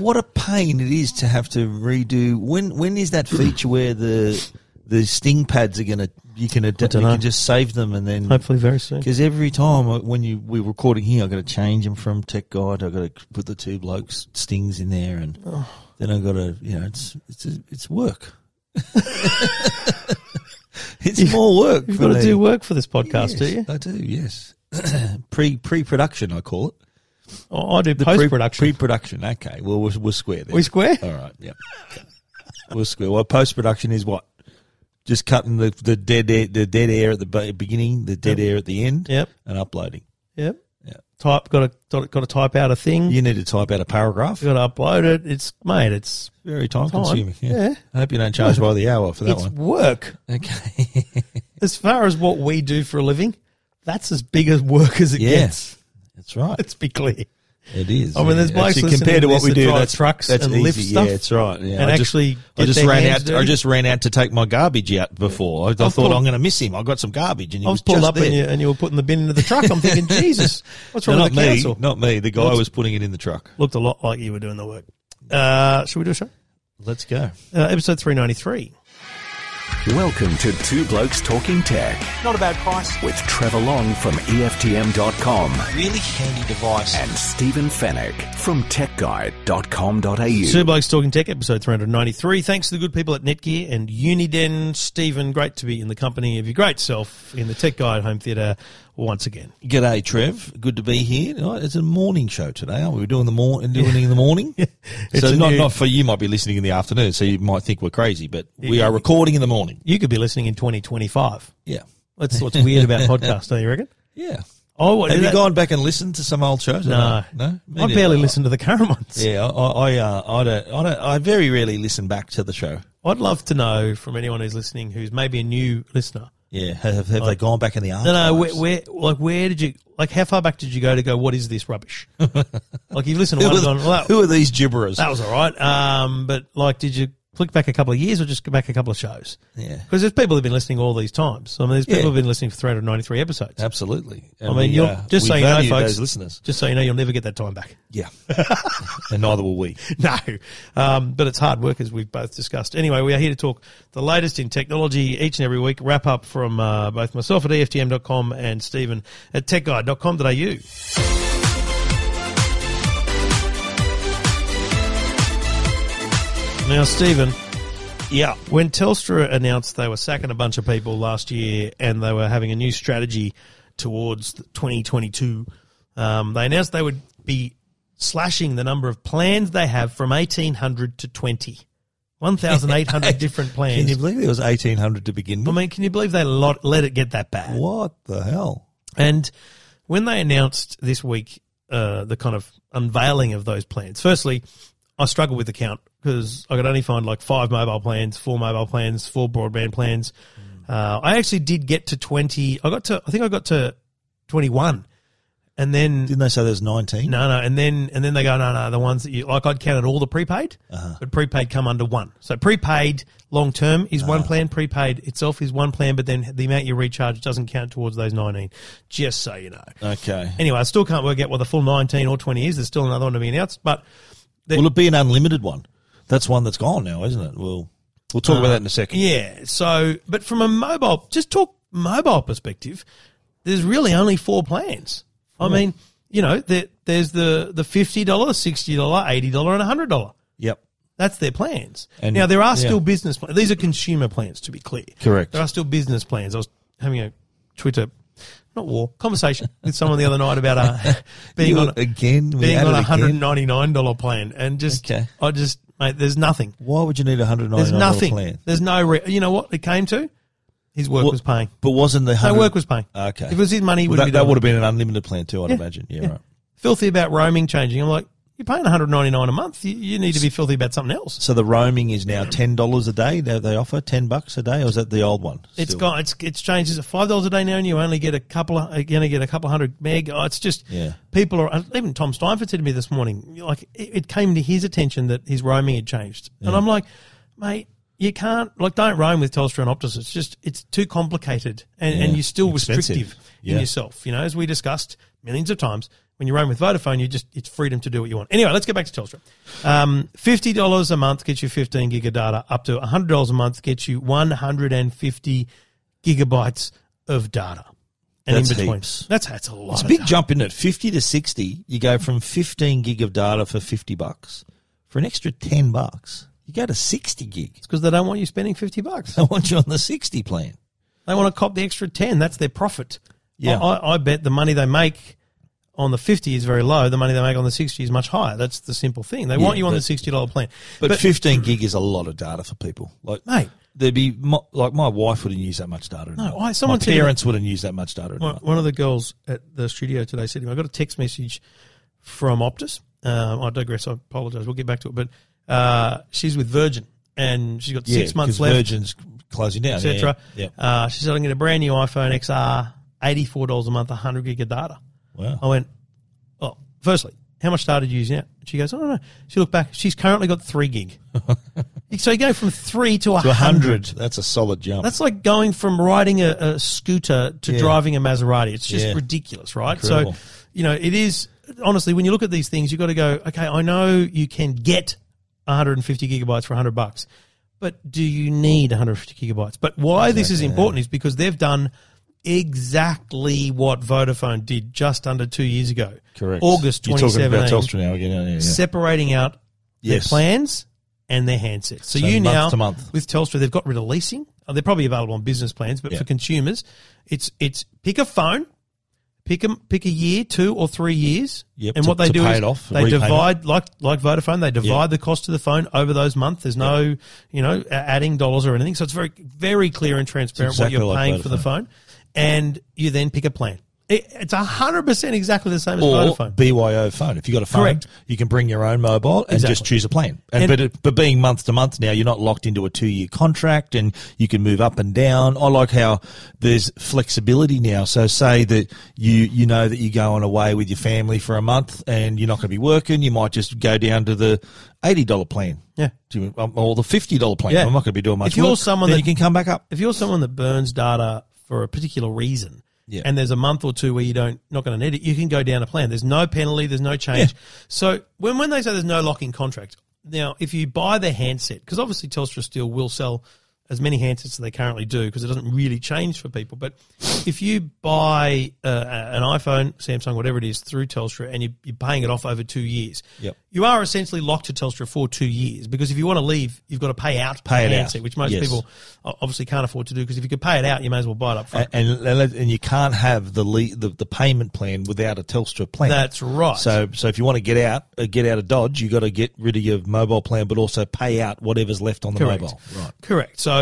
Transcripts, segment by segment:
what a pain it is to have to redo. When when is that feature where the the sting pads are gonna you can adapt, you can just save them and then Hopefully, very soon. because every time I- when you we're recording here, I've got to change them from Tech Guide. I've got to put the two blokes stings in there, and Oh. then I've got to you know it's it's it's work. it's more work. You've got to do work for this podcast, do you? I do. Yes, pre pre production I call it. Oh, I do The post production. Pre production. Okay. Well, we're, we're square there. we square? All right. Yep. we're square. Well, post production is what? Just cutting the, the dead air, the dead air at the beginning, the dead air at the end, Yep. and uploading. Yep. Yeah. Type. Got to got to type out a thing. You need to type out a paragraph. Got to upload it. It's mate. It's Very time Time. consuming. Yeah. Yeah. I hope you don't charge by the hour for that it's one. work. Okay. As far as what we do for a living, that's as big as work as it Yeah. gets. That's right. Let's be clear. It is. I mean, there's blokes Actually, compared to what we do, that's trucks that's and easy. lift stuff Yeah, that's right. Yeah. and I just, actually I just ran out. I just ran out to take my garbage out before. I, I thought pulled- I'm going to miss him. I got some garbage, and he I was was pulled just up and you, and you were putting the bin into the truck. I'm thinking, Jesus, what's wrong not with the me. council? Not me. The guy What's- was putting it in the truck. Looked a lot like you were doing the work. Uh, should we do a show? Let's go. Uh, episode 393. Welcome to Two Blokes Talking Tech Not a bad price. with Trevor Long from EFTM.com Really handy device. and Stephen Fenech from TechGuide.com.au. Two Blokes Talking Tech, episode 393. Thanks to the good people at Netgear and Uniden. Stephen, great to be in the company of your great self in the Tech Guide Home Theatre once again. G'day, Trev. Good to be here. It's a morning show today, aren't we? We're doing the mor- doing it in the morning. It's so not new- not for you. Might be listening in the afternoon, so you might think we're crazy, but we are recording in the morning. You could be listening in 2025. Yeah, That's what's weird about podcasts, don't you reckon? yeah. Oh, what, Have you that- gone back and listened to some old shows? No. no. I barely listen to the current ones. Yeah, I, I, uh, I don't, I don't, I very rarely listen back to the show. I'd love to know from anyone who's listening who's maybe a new listener. Yeah, have, have they gone back in the archives? No, no, where, where, like, where did you, like, how far back did you go to go, what is this rubbish? like, you listen to Who one are, and gone, well, that, who are these gibberers? that was all right. Um, but, like, did you flick back a couple of years or just go back a couple of shows? Yeah, Because there's people who've been listening all these times. I mean, there's people Yeah. who've been listening for 393 episodes. absolutely. I mean, you'll, just so you know, folks, those listeners. just so you know, you'll never get that time back. Yeah, and neither will we. No, um, but it's hard work as we've both discussed. Anyway, we are here to talk the latest in technology each and every week. Wrap up from uh, both myself at EFTM.com and Stephen at techguide.com.au. Now, Stephen, Yeah, when Telstra announced they were sacking a bunch of people last year and they were having a new strategy towards 2022, um, they announced they would be slashing the number of plans they have from 1,800 to 20. 1,800 different plans. can you believe there was eighteen hundred to begin with? I mean, can you believe they lot, let it get that bad? What the hell? And when they announced this week uh, the kind of unveiling of those plans, firstly, I struggled with the count because I could only find like five mobile plans, four mobile plans, four broadband plans. Uh, I actually did get to 20. I got to, I think I got to 21. And then, Didn't they say there's nineteen? no, no. And then, and then they go, no, no, the ones that you, like I'd counted all the prepaid, but prepaid come under one. So prepaid long term is one plan, prepaid itself is one plan, but then the amount you recharge doesn't count towards those 19. Just so you know. Okay. Anyway, I still can't work out what the full 19 or 20 is. There's still another one to be announced, but Will it be an unlimited one? That's one that's gone now, isn't it? We'll we'll talk about that in a second. yeah. So, but from a mobile, just talk mobile perspective, there's really only four plans. I mean, you know, there, there's the, the $50, $60, $80 and $100. Yep. That's their plans. And- now there are still yeah. business plans. These are consumer plans, to be clear. Correct. There are still business plans. I was having a Twitter, not war, conversation with someone the other night about uh, being You on again. being on a hundred ninety nine dollar plan, and just Okay. I just mate, there's nothing. Why would you need a hundred There's ninety nine nothing. plan? There's no. Re- you know what it came to? His work What- was paying. But wasn't the No work was paying. Okay. If it was his money, he Well, would that, be that doing would have been an unlimited plan too, I'd Yeah. imagine. Yeah, Yeah. right. filthy about roaming changing. I'm like, you're paying 199 a month. You, you need to be filthy about something else. So the roaming is now ten dollars a day. They, they offer ten bucks a day, or is that the old one? It's still? got it's it's changed. Is it five dollars a day now, and you only get a couple of you're going to get a couple hundred meg? Oh, it's just Yeah. people are uh, even Tom Steinfort said to me this morning, like it, it came to his attention that his roaming had changed, and I'm like, mate, you can't like don't roam with Telstra and Optus. It's just it's too complicated, and, and you're still expensive. restrictive in yourself. You know, as we discussed millions of times, when you roam with Vodafone, you just it's freedom to do what you want. Anyway, let's get back to Telstra. Um, Fifty dollars a month gets you 15 gig of data. Up to hundred dollars a month gets you 150 gigabytes of data. And That's in between, heaps. that's that's a lot. It's a big data. jump, isn't it? 50 to 60, you go from 15 gig of data for 50 bucks. For an extra 10 bucks, you go to 60 gig. It's because they don't want you spending 50 bucks. They want you on the 60 plan. They want to cop the extra 10. That's their profit. Yeah. I, I, bet the money they make on the 50 is very low. The money they make on the 60 is much higher. That's the simple thing. They want you on but- the $60 plan. But, 15 gig is a lot of data for people. Like, Mate. there'd be, mo- like, my wife wouldn't use that much data. No. I- someone my said- parents wouldn't use that much data. One, one of the girls at the studio today said to me, I got a text message from Optus. Um, I digress. I apologize. We'll get back to it. But uh, she's with Virgin and she's got Yeah, six months left. Virgin's closing down. etc. Yeah. yeah. Uh, she's selling it a brand new iPhone XR, eighty four dollars a month, hundred gig of data. Wow. I went, oh, firstly, how much data do you use now? She goes, oh no, no. She looked back. She's currently got three gig. so you go from three to a 100, hundred. that's a solid jump. That's like going from riding a, a scooter to Yeah. driving a Maserati. It's just Yeah. ridiculous, right? Incredible. So, you know, it is honestly when you look at these things, you've got to go, okay, I know you can get 150 gigabytes for 100 bucks, but do you need 150 gigabytes? But why this is important is because they've done exactly what Vodafone did just under two years ago. Correct. August You're talking about 2017 Telstra now again. aren't you? Yeah. separating out their plans and their handsets. So, So you month now to month. with Telstra, they've got rid of leasing. Oh, they're probably available on business plans, but Yeah. for consumers, it's it's pick a phone, pick a pick a year, two or three years, Yep, and to- what they do is off, they divide like like Vodafone, they divide Yeah. the cost of the phone over those months. There's no you know adding dollars or anything, so it's very very clear and transparent exactly what you're like paying for the phone, and you then pick a plan. It, it's hundred percent exactly the same as or Vodafone. BYO phone. If you've got a phone, Correct. you can bring your own mobile and Exactly. just choose a plan. And, And- but it, but being month to month now, you're not locked into a two year contract, and you can move up and down. I like how there's flexibility now. So say that you you know that you're going away with your family for a month, and you're not going to be working. You might just go down to the eighty dollar plan. Yeah. Um, Or the fifty dollar plan. Yeah. I'm not going to be doing much. If you're work, someone then that- you can come back up. if you're someone that burns data for a particular reason, Yeah. and there's a month or two where you don't not going to need it, you can go down a plan. There's no penalty, there's no change. Yeah. So when when they say there's no lock-in contract, now if you buy the handset, because obviously Telstra still will sell as many handsets as they currently do, because it doesn't really change for people. But if you buy uh, an iPhone, Samsung, whatever it is, through Telstra, and you, you're paying it off over two years, Yep. you are essentially locked to Telstra for two years. Because if you want to leave, you've got to pay out Pay it out. which most Yes. people obviously can't afford to do. Because if you could pay it out, you may as well buy it up front. And, and and you can't have the, le- the the payment plan without a Telstra plan. That's right. So so if you want to get out uh, get out of Dodge, you have got to get rid of your mobile plan, but also pay out whatever's left on the Correct. mobile. Right. Correct. So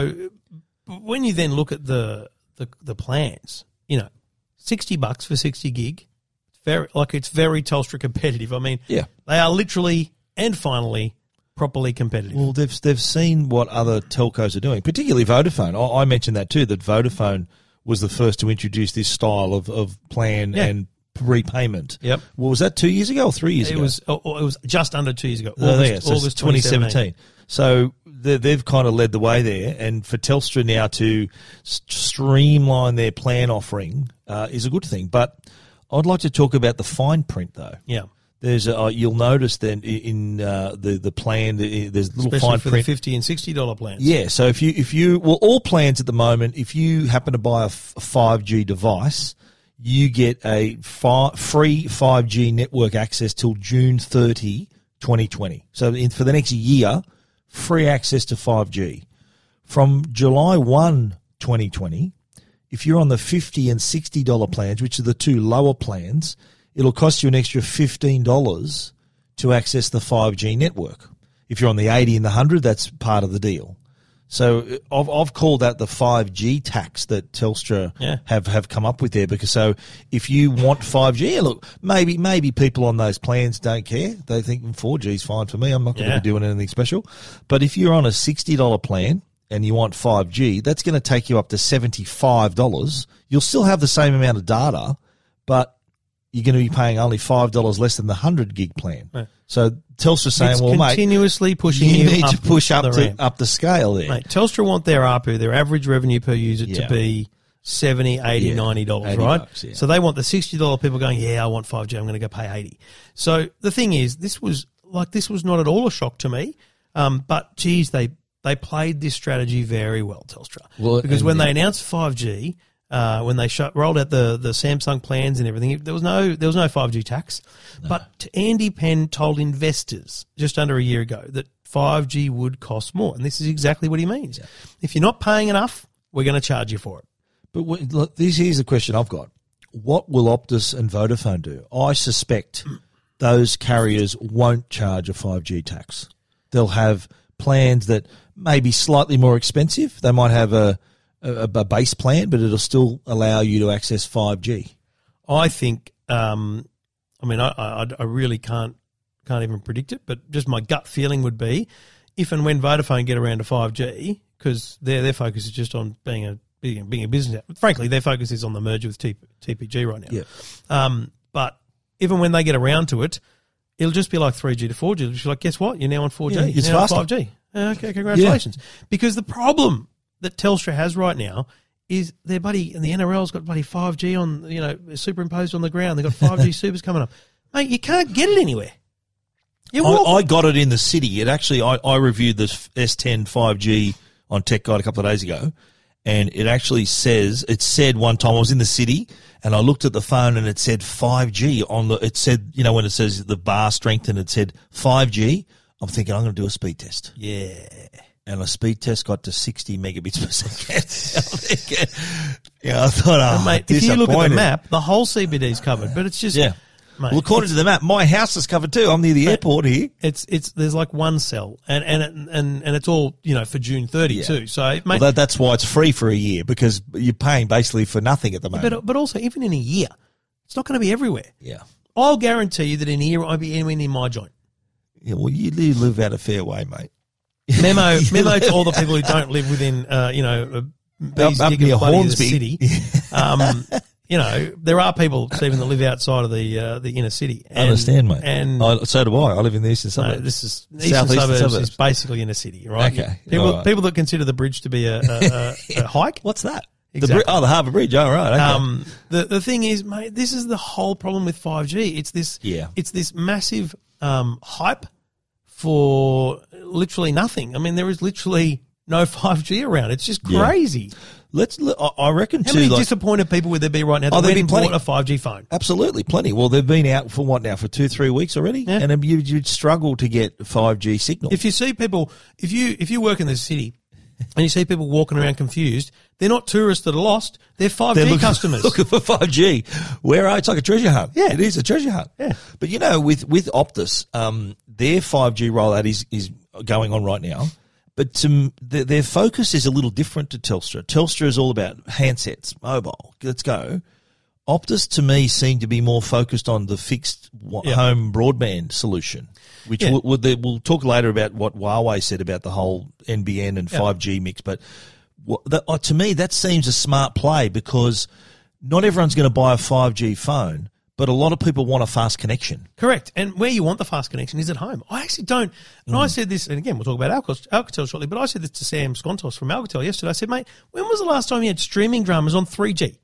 when you then look at the the, the plans, you know, sixty bucks for sixty gig, it's very like it's very Telstra competitive. I mean, Yeah. they are literally and finally properly competitive. Well, they've they've seen what other telcos are doing, particularly Vodafone. I, I mentioned that too. That Vodafone was the first to introduce this style of, of plan Yeah. and repayment. Yep. Well, was that two years ago or three years it ago? was oh, oh, it was just under two years ago. Oh, August, yeah, so August 2017. So they- they've kind of led the way there, and for Telstra now to streamline their plan offering uh, is a good thing. But I'd like to talk about the fine print, though. Yeah. There's a, uh, you'll notice then in uh, the the plan the- there's little Especially fine for print. the fifty and sixty dollar plans. Yeah, so if you if you well all plans at the moment, if you happen to buy a five G device, you get a fi- free five G network access till June 30, 2020. So in, for the next year, free access to five G. From July 1, 2020, if you're on the fifty and sixty dollar plans, which are the two lower plans, it'll cost you an extra fifteen dollars to access the five G network. If you're on the eighty and the hundred, that's part of the deal. So I've, I've called that the 5G tax that Telstra Yeah. have, have come up with there because so if you want 5G, yeah, look, maybe maybe people on those plans don't care. They think 4G is fine for me. I'm not going to Yeah. be doing anything special. But if you're on a $60 plan and you want 5G, that's going to take you up to $75. You'll still have the same amount of data, but you're going to be paying only $5 less than the 100 gig plan. Yeah. So Telstra saying, it's well, mate, continuously pushing you you, need up to push up the to ramp. up the scale there. Mate, Telstra want their ARPU, their average revenue per user, Yeah. to be 70 80 Yeah, 90 dollars, right? bucks, yeah. So they want the $60 people going, yeah, I want 5G, I'm going to go pay 80 So the thing is, this was like, this was not at all a shock to me. Um, but geez, they, they played this strategy very well, Telstra. Well, because when the- they announced 5G, uh, when they shut, rolled out the, the Samsung plans and everything, there was no there was no 5G tax. But Andy Penn told investors just under a year ago that 5G would cost more, and this is exactly what he means. If you're not paying enough, we're going to charge you for it. But look, this here's the question I've got: What will Optus and Vodafone do? I suspect those carriers won't charge a five G tax. They'll have plans that may be slightly more expensive. They might have a, a, a base plan, but it'll still allow you to access five G. I think. Um, I mean, I, I, I really can't can't even predict it, but just my gut feeling would be, if and when Vodafone get around to five G, because their their focus is just on being a being, being a business. Frankly, their focus is on the merger with T, TPG right now. Yeah. Um, but even when they get around to it, it'll just be like three G to four G. It'll just be like, guess what? You're now on four G. Yeah, it's faster. five G. Okay, congratulations. Because the problem that Telstra has right now is their buddy and the NRL's got buddy five G on you know superimposed on the ground. They've got five G supers coming up. Mate, you can't get it anywhere. I, I got it in the city. It actually, I, I reviewed this S10 5G on Tech Guide a couple of days ago, and it actually says it said one time I was in the city and I looked at the phone and it said 5G on the. It said you know when it says the bar strength and it said 5G. I'm thinking I'm going to do a speed test, yeah. And a speed test got to 60 megabits per second. Yeah, I thought, oh, mate, if you look at the map, the whole CBD is covered, but it's just yeah. Mate, well, according to the map, my house is covered too. I'm near the airport here. It's it's there's like one cell, and and it- and and it's all you know for June 30 Yeah. too. So mate, Well, that, that's why it's free for a year because you're paying basically for nothing at the moment. but but also even in a year, it's not going to be everywhere. yeah. I'll guarantee you that in a year I'll be anywhere near my joint. Yeah, well, you li- live out a fair way, mate. Memo memo to all the people who don't live within uh, you know a bee's up dig near the Hornsby. city. Um, you know there are people Stephen that live outside of the uh, the inner city. I understand, mate. And I, so do I. I live in the eastern No, suburbs. this is eastern Southeastern suburbs, suburbs. is basically in a city, right? Okay, People all right. people that consider the bridge to be a, a, a, hike. What's that? The Exactly. bri- oh, the Harbour Bridge. Oh, right. Okay. Um, the the thing is, mate, this is the whole problem with five G. It's this, Yeah. it's this massive um, hype for literally nothing. I mean, there is literally no five G around. It's just Yeah. crazy. Let's. look- I reckon How too. many Like, disappointed people would there be right now? Oh, that there'd went be plenty. bought a five G phone. absolutely plenty. Well, they've been out for what now? For two, three weeks already, Yeah. and you, you'd struggle to get five G signal. If you see people, if you if you work in the city and you see people walking around confused, they're not tourists that are lost. They're five G They're looking, customers. looking for five G. Where are it's like a treasure hunt. Yeah. it is a treasure hunt. Yeah. but you know, with with Optus, um, their five G rollout is is going on right now. But um, their, their focus is a little different to Telstra. Telstra is all about handsets, mobile. Let's go. Optus to me seemed to be more focused on the fixed home broadband solution, which Yeah. we'll, we'll, talk later about what Huawei said about the whole NBN and Yeah. 5G mix. But that, uh, to me, that seems a smart play because not everyone's going to buy a 5G phone, but a lot of people want a fast connection. Correct. And where you want the fast connection is at home. I actually don't. And Mm. I said this, and again, we'll talk about Alcatel, Alcatel shortly, but I said this to Sam Skontos from Alcatel yesterday. I said, mate, when was the last time you had streaming dramas on 3G?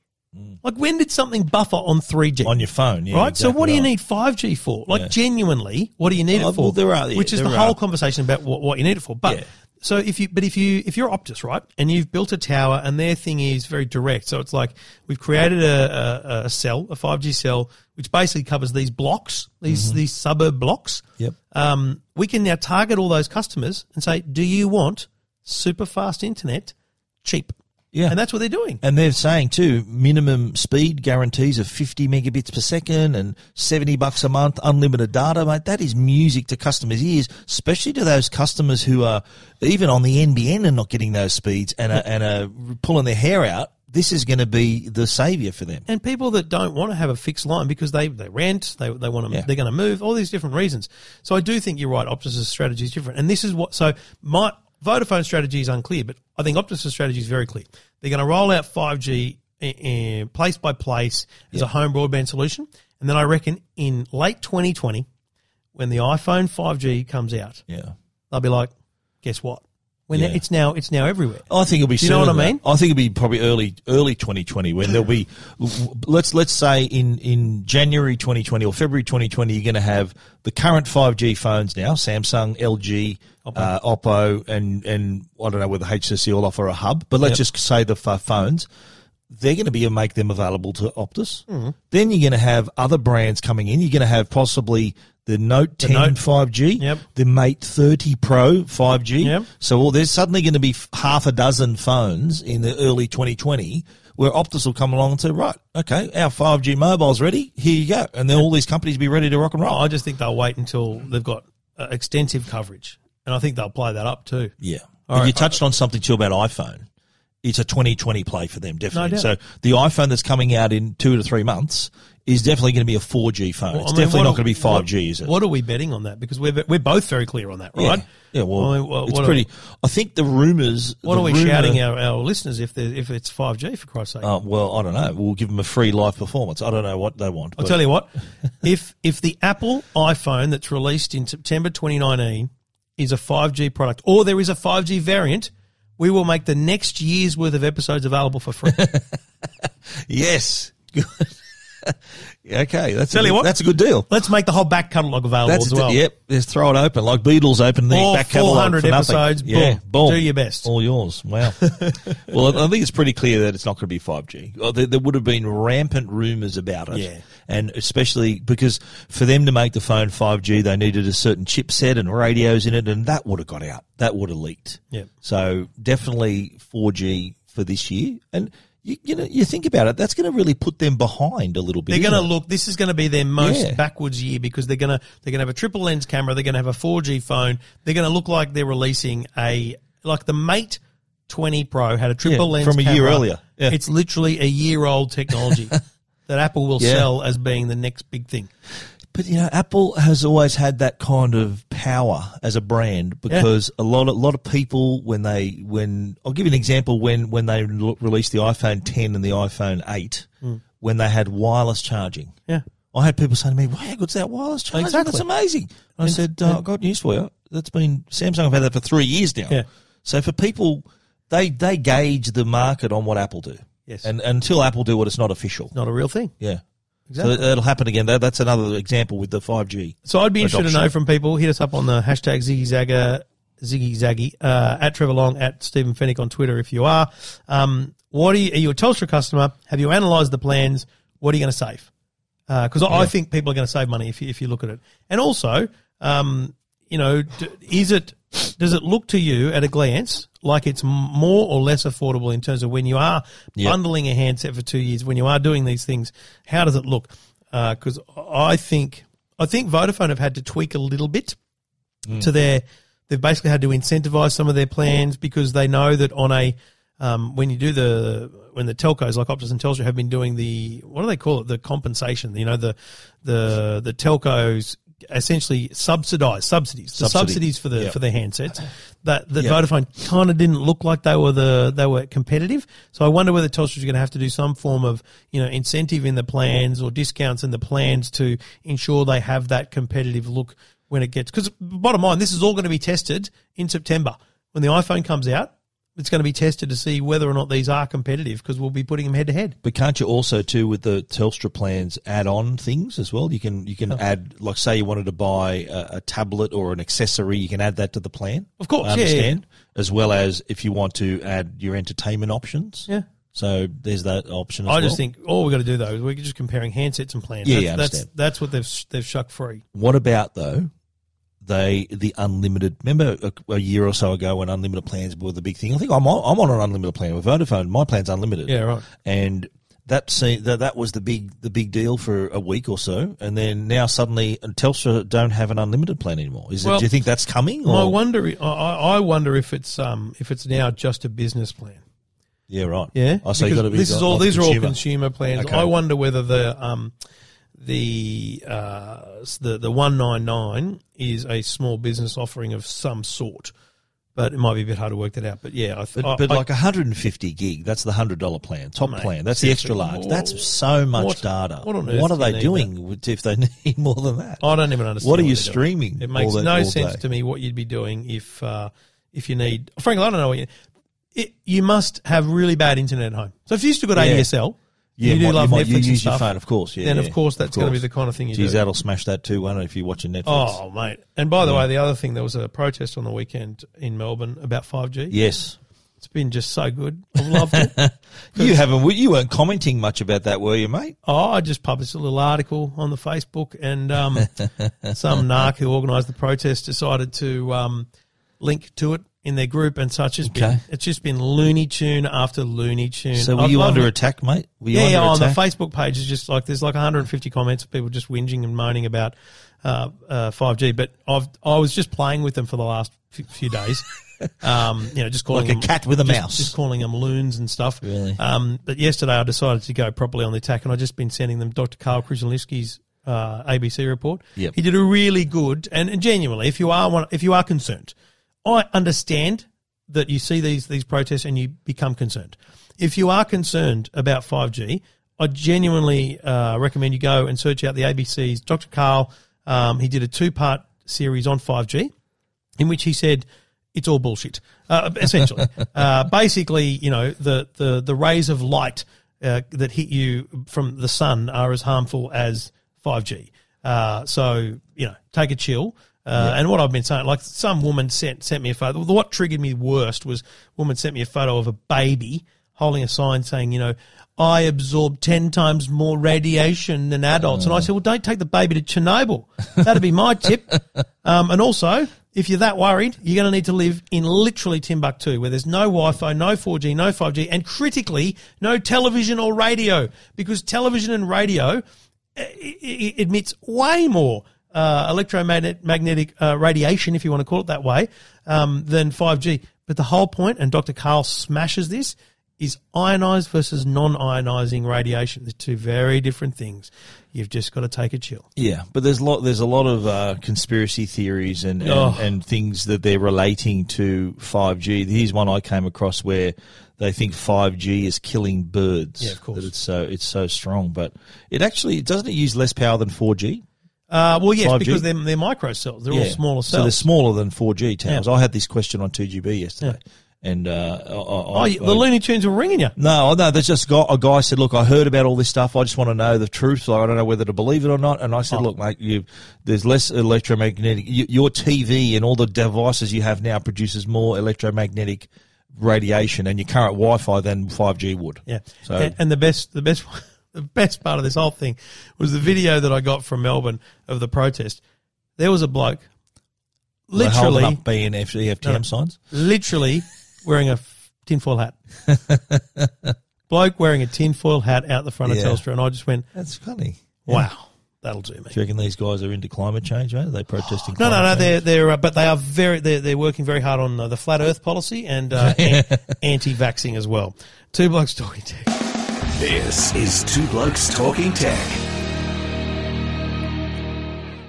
Like, when did something buffer on 3G? Mm. On your phone, yeah, right? so, exactly what do you need 5G for? Like, Yeah. genuinely, what do you need Oh, it for? well, there are- yeah, Which is the whole are. conversation about what, what you need it for. But Yeah. So if you, but if you, if you're Optus, right, and you've built a tower and their thing is very direct, so it's like we've created a, a, a cell, a 5G cell, which basically covers these blocks, these, Mm-hmm. these suburb blocks. Yep. Um, we can now target all those customers and say, do you want super fast internet cheap? Yeah. And that's what they're doing. And they're saying too, minimum speed guarantees of 50 megabits per second and 70 bucks a month, unlimited data, mate. That is music to customers' ears, especially to those customers who are even on the NBN and not getting those speeds and are, and are pulling their hair out. This is going to be the savior for them. and people that don't want to have a fixed line because they, they rent, they, they want to, Yeah. they're going to move, all these different reasons. So I do think you're right. Optus's strategy is different. And this is what, so my Vodafone strategy is unclear, but I think Optus's strategy is very clear. They're going to roll out 5G uh, place by place as a home broadband solution. And then I reckon in late 2020, when the iPhone 5G comes out, Yeah. they'll be like, guess what? When Yeah. it's now it's now everywhere. I think it'll be. Do you know what I mean? that. I think it'll be probably early early 2020 when there'll be. Let's let's say in in January 2020 or February 2020 you're going to have the current 5G phones now Samsung, LG, Oppo, uh, Oppo and and I don't know whether HTC will offer a hub, but let's Yep. just say the f- phones. They're going to be make them available to Optus. Mm-hmm. Then you're going to have other brands coming in. You're going to have possibly the Note 10 Note. 5G, Yep. the Mate 30 Pro 5G. Yep. So well, there's suddenly going to be half a dozen phones in the early 2020 where Optus will come along and say, right, okay, our 5G mobile's ready. Here you go. And then all these companies will be ready to rock and roll. I just think they'll wait until they've got uh, extensive coverage, and I think they'll play that up too. Yeah. Right. you touched on something too about iPhone. It's a 2020 play for them, definitely. No so the iPhone that's coming out in two to three months is definitely going to be a 4G phone. Well, it's I mean, definitely not are- going to be 5G, what- is it? What are we betting on that? Because we're we're both very clear on that, right? Yeah, well, I mean, what- it's what pretty. I think the rumors. What the are we rumour- shouting our, our listeners if if it's five G for Christ's sake? Uh, well, I don't know. We'll give them a free live performance. I don't know what they want. I'll tell you what, if if the Apple iPhone that's released in September 2019 is a 5G product, or there is a 5G variant, we will make the next year's worth of episodes available for free. Yes. Good. okay, that's Tell a, you good- what. That's a good deal. Let's make the whole back catalogue available That's as well. yep. Just throw it open like Beatles open the All back catalogue 400 for nothing. episodes, Yeah, boom. Do your best. All yours. Wow. well, I think it's pretty clear that it's not going to be five G. There, there would have been rampant rumours about it. Yeah. and especially because for them to make the phone five G, they needed a certain chipset and radios in it, and that would have got out. That would have leaked. Yep. So definitely 4G for this year, and you, you know you think about it, that's going to really put them behind a little bit. They're going to look. This is going to be their most Yeah. backwards year because they're going to they're going to have a triple lens camera. They're going to have a 4G phone. They're going to look like they're releasing a like the Mate 20 Pro had a triple Yeah, lens from a year earlier. Yeah. It's literally a year old technology that Apple will sell as being the next big thing. But you know, Apple has always had that kind of power as a brand because a lot of a lot of people when they when I'll give you an example when when they released the iPhone 10 and the iPhone 8 Hmm. when they had wireless charging. Yeah. I had people saying to me, "Wow, how good's that wireless charging? Exactly. That's amazing." I And- said, uh, "I've got news for you. That's been Samsung have had that for three years now. Yeah. So for people, they they gauge the market on what Apple do. Yes. And until Apple do it, it's not official. Not a real thing. Yeah. Exactly. So that'll happen again. That, that's another example with the 5G. So I'd be interested to know from people. Hit us up on the hashtag Ziggy Zagger, Ziggy Zaggy, uh, at Trevor Long, at Stephen Fenech on Twitter if you are. Um, what are you, are you a Telstra customer? Have you analysed the plans? What are you going to save? Because I I think people are going to save money if you, if you look at it. And also, um, you know, is it does it look to you at a glance like it's more or less affordable in terms of when you are Yep. bundling a handset for two years, when you are doing these things? How does it look? Because I think I think Vodafone have had to tweak a little bit to their. They've basically had to incentivize some of their plans because they know that on a um, when you do the when the telcos like Optus and Telstra have been doing the what do they call it the compensation you know the the the telcos essentially subsidize subsidies the Subsidy. subsidies for the Yep. for their handsets that that Yep. Vodafone kind of didn't look like they were the they were competitive so I wonder whether Telstra's going to have to do some form of you know incentive in the plans or discounts in the plans to ensure they have that competitive look when it gets because bottom line this is all going to be tested in September when the iPhone comes out it's going to be tested to see whether or not these are competitive because we'll be putting them head to head. But can't you also too with the Telstra plans add on things as well? You can you can oh. add like say you wanted to buy a, a tablet or an accessory, you can add that to the plan. Of course, I yeah, yeah, understand. As well as if you want to add your entertainment options. Yeah. So there's that option. As I just well. think all we've got to do though is we're just comparing handsets and plans. Yeah, that's, yeah, I that's understand. that's what they've they've shuck free. What about though? They the unlimited. Remember a, a year or so ago when unlimited plans were the big thing. I think I'm on, I'm on an unlimited plan with Vodafone. My plan's unlimited. Yeah, right. And that se- that that was the big the big deal for a week or so, and then now suddenly uh, Telstra don't have an unlimited plan anymore. Is Well, it? Do you think that's coming? I wonder. I, I wonder if it's um if it's now just a business plan. yeah, right. Yeah. I say you Because got to be. This is all. These are all consumer. consumer plans. Okay. I wonder whether the um the uh the the one nine nine is a small business offering of some sort. but it might be a bit hard to work that out. But yeah, I, th- But, I, but I- like 150 gig, that's the hundred dollar plan, top Mate, plan. That's the extra large. what- That's so much what- data. what on earth what are do they doing with- if they need more than that? I don't even understand. What are you streaming It makes that- no sense day? to me what you'd be doing if uh, if you need. Frankly, I don't know. What you, it, you must have really bad internet at home. So if you still got Yeah. ADSL, Yeah, you do might- love might- Netflix you and use your stuff, phone, of course. Yeah, then yeah, of course that's going to be the kind of thing you Geez, do. that'll smash that too. won't it, if you're watching Netflix. Oh, mate. And by the way, the other thing, there was a protest on the weekend in Melbourne about 5G. yes. It's been just so good. I've loved it. You haven't. You weren't commenting much about that, were you, mate? Oh, I just published a little article on the Facebook, and um, some narc who organised the protest decided to um, link to it in their group and such. It's been, it's just been Looney Tune after Looney Tune. So were I've you under it. attack, mate? Were you Yeah, yeah, on the? Facebook page is just like there's like 150 comments of people just whinging and moaning about uh, uh, 5G. But I've I was just playing with them for the last few days. Um, you know, just calling Like a them, cat with a just- mouse. just calling them loons and stuff. Really? Um, but yesterday I decided to go properly on the attack, and I've just been sending them Dr. Karl Kruszelnicki's uh, ABC report. Yep. He did a really good, and, and genuinely, if you are one, if you are concerned, I understand that you see these these protests and you become concerned. If you are concerned about 5G, I genuinely uh, recommend you go and search out the ABC's Dr. Karl. Um, he did a two part series on 5G in which he said it's all bullshit. Uh, essentially, uh, basically, you know, the the the rays of light uh, that hit you from the sun are as harmful as 5G. Uh, so you know, take a chill. Uh, And what I've been saying, like some woman sent sent me a photo. What triggered me worst was woman sent me a photo of a baby holding a sign saying, you know, I absorb ten times more radiation than adults. And I said, well, don't take the baby to Chernobyl. That'd be my tip. Um, and also, if you're that worried, you're going to need to live in literally Timbuktu, where there's no Wi-Fi, no 4G, no 5G, and critically, no television or radio, because television and radio uh, it emits way more uh, electromagnetic uh, radiation, if you want to call it that way, um, than 5G. But the whole point, and Dr. Karl smashes this, is ionized versus non-ionizing radiation. They're two very different things. You've just got to take a chill. Yeah, but there's a lot. There's a lot of uh, conspiracy theories and and, Oh. and things that they're relating to 5G. Here's one I came across where they think 5G is killing birds. Yeah, of course. That it's so it's so strong, but it actually doesn't it use less power than 4G. Uh, well, yes, 5G? because they're, they're micro cells. They're all smaller So they're smaller than 4G towers. Yeah. I had this question on 2GB yesterday, and uh, I, I, oh, I- the Looney Tunes were ringing you. No, no, there's just got a guy said, look, I heard about all this stuff. I just want to know the truth. Like, I don't know whether to believe it or not. And I Oh. said, look, mate, you, there's less electromagnetic. You, your TV and all the devices you have now produces more electromagnetic radiation and your current Wi-Fi than 5G would. Yeah. So and, and the best, the best, the best part of this whole thing was the video that I got from Melbourne of the protest. There was a bloke, literally, up BNF, EFTM No, signs. literally wearing a tinfoil hat. bloke wearing a tinfoil hat out the front Yeah. of Telstra, and I just went, That's funny. "Wow, that'll do me." Do you reckon these guys are into climate change, mate? Are they protesting No, no, no. change? They're they're uh, but they are very they're, they're working very hard on uh, the flat Earth policy and uh, anti-vaxing as well. Two blokes talking tech. This is Two Blokes Talking Tech.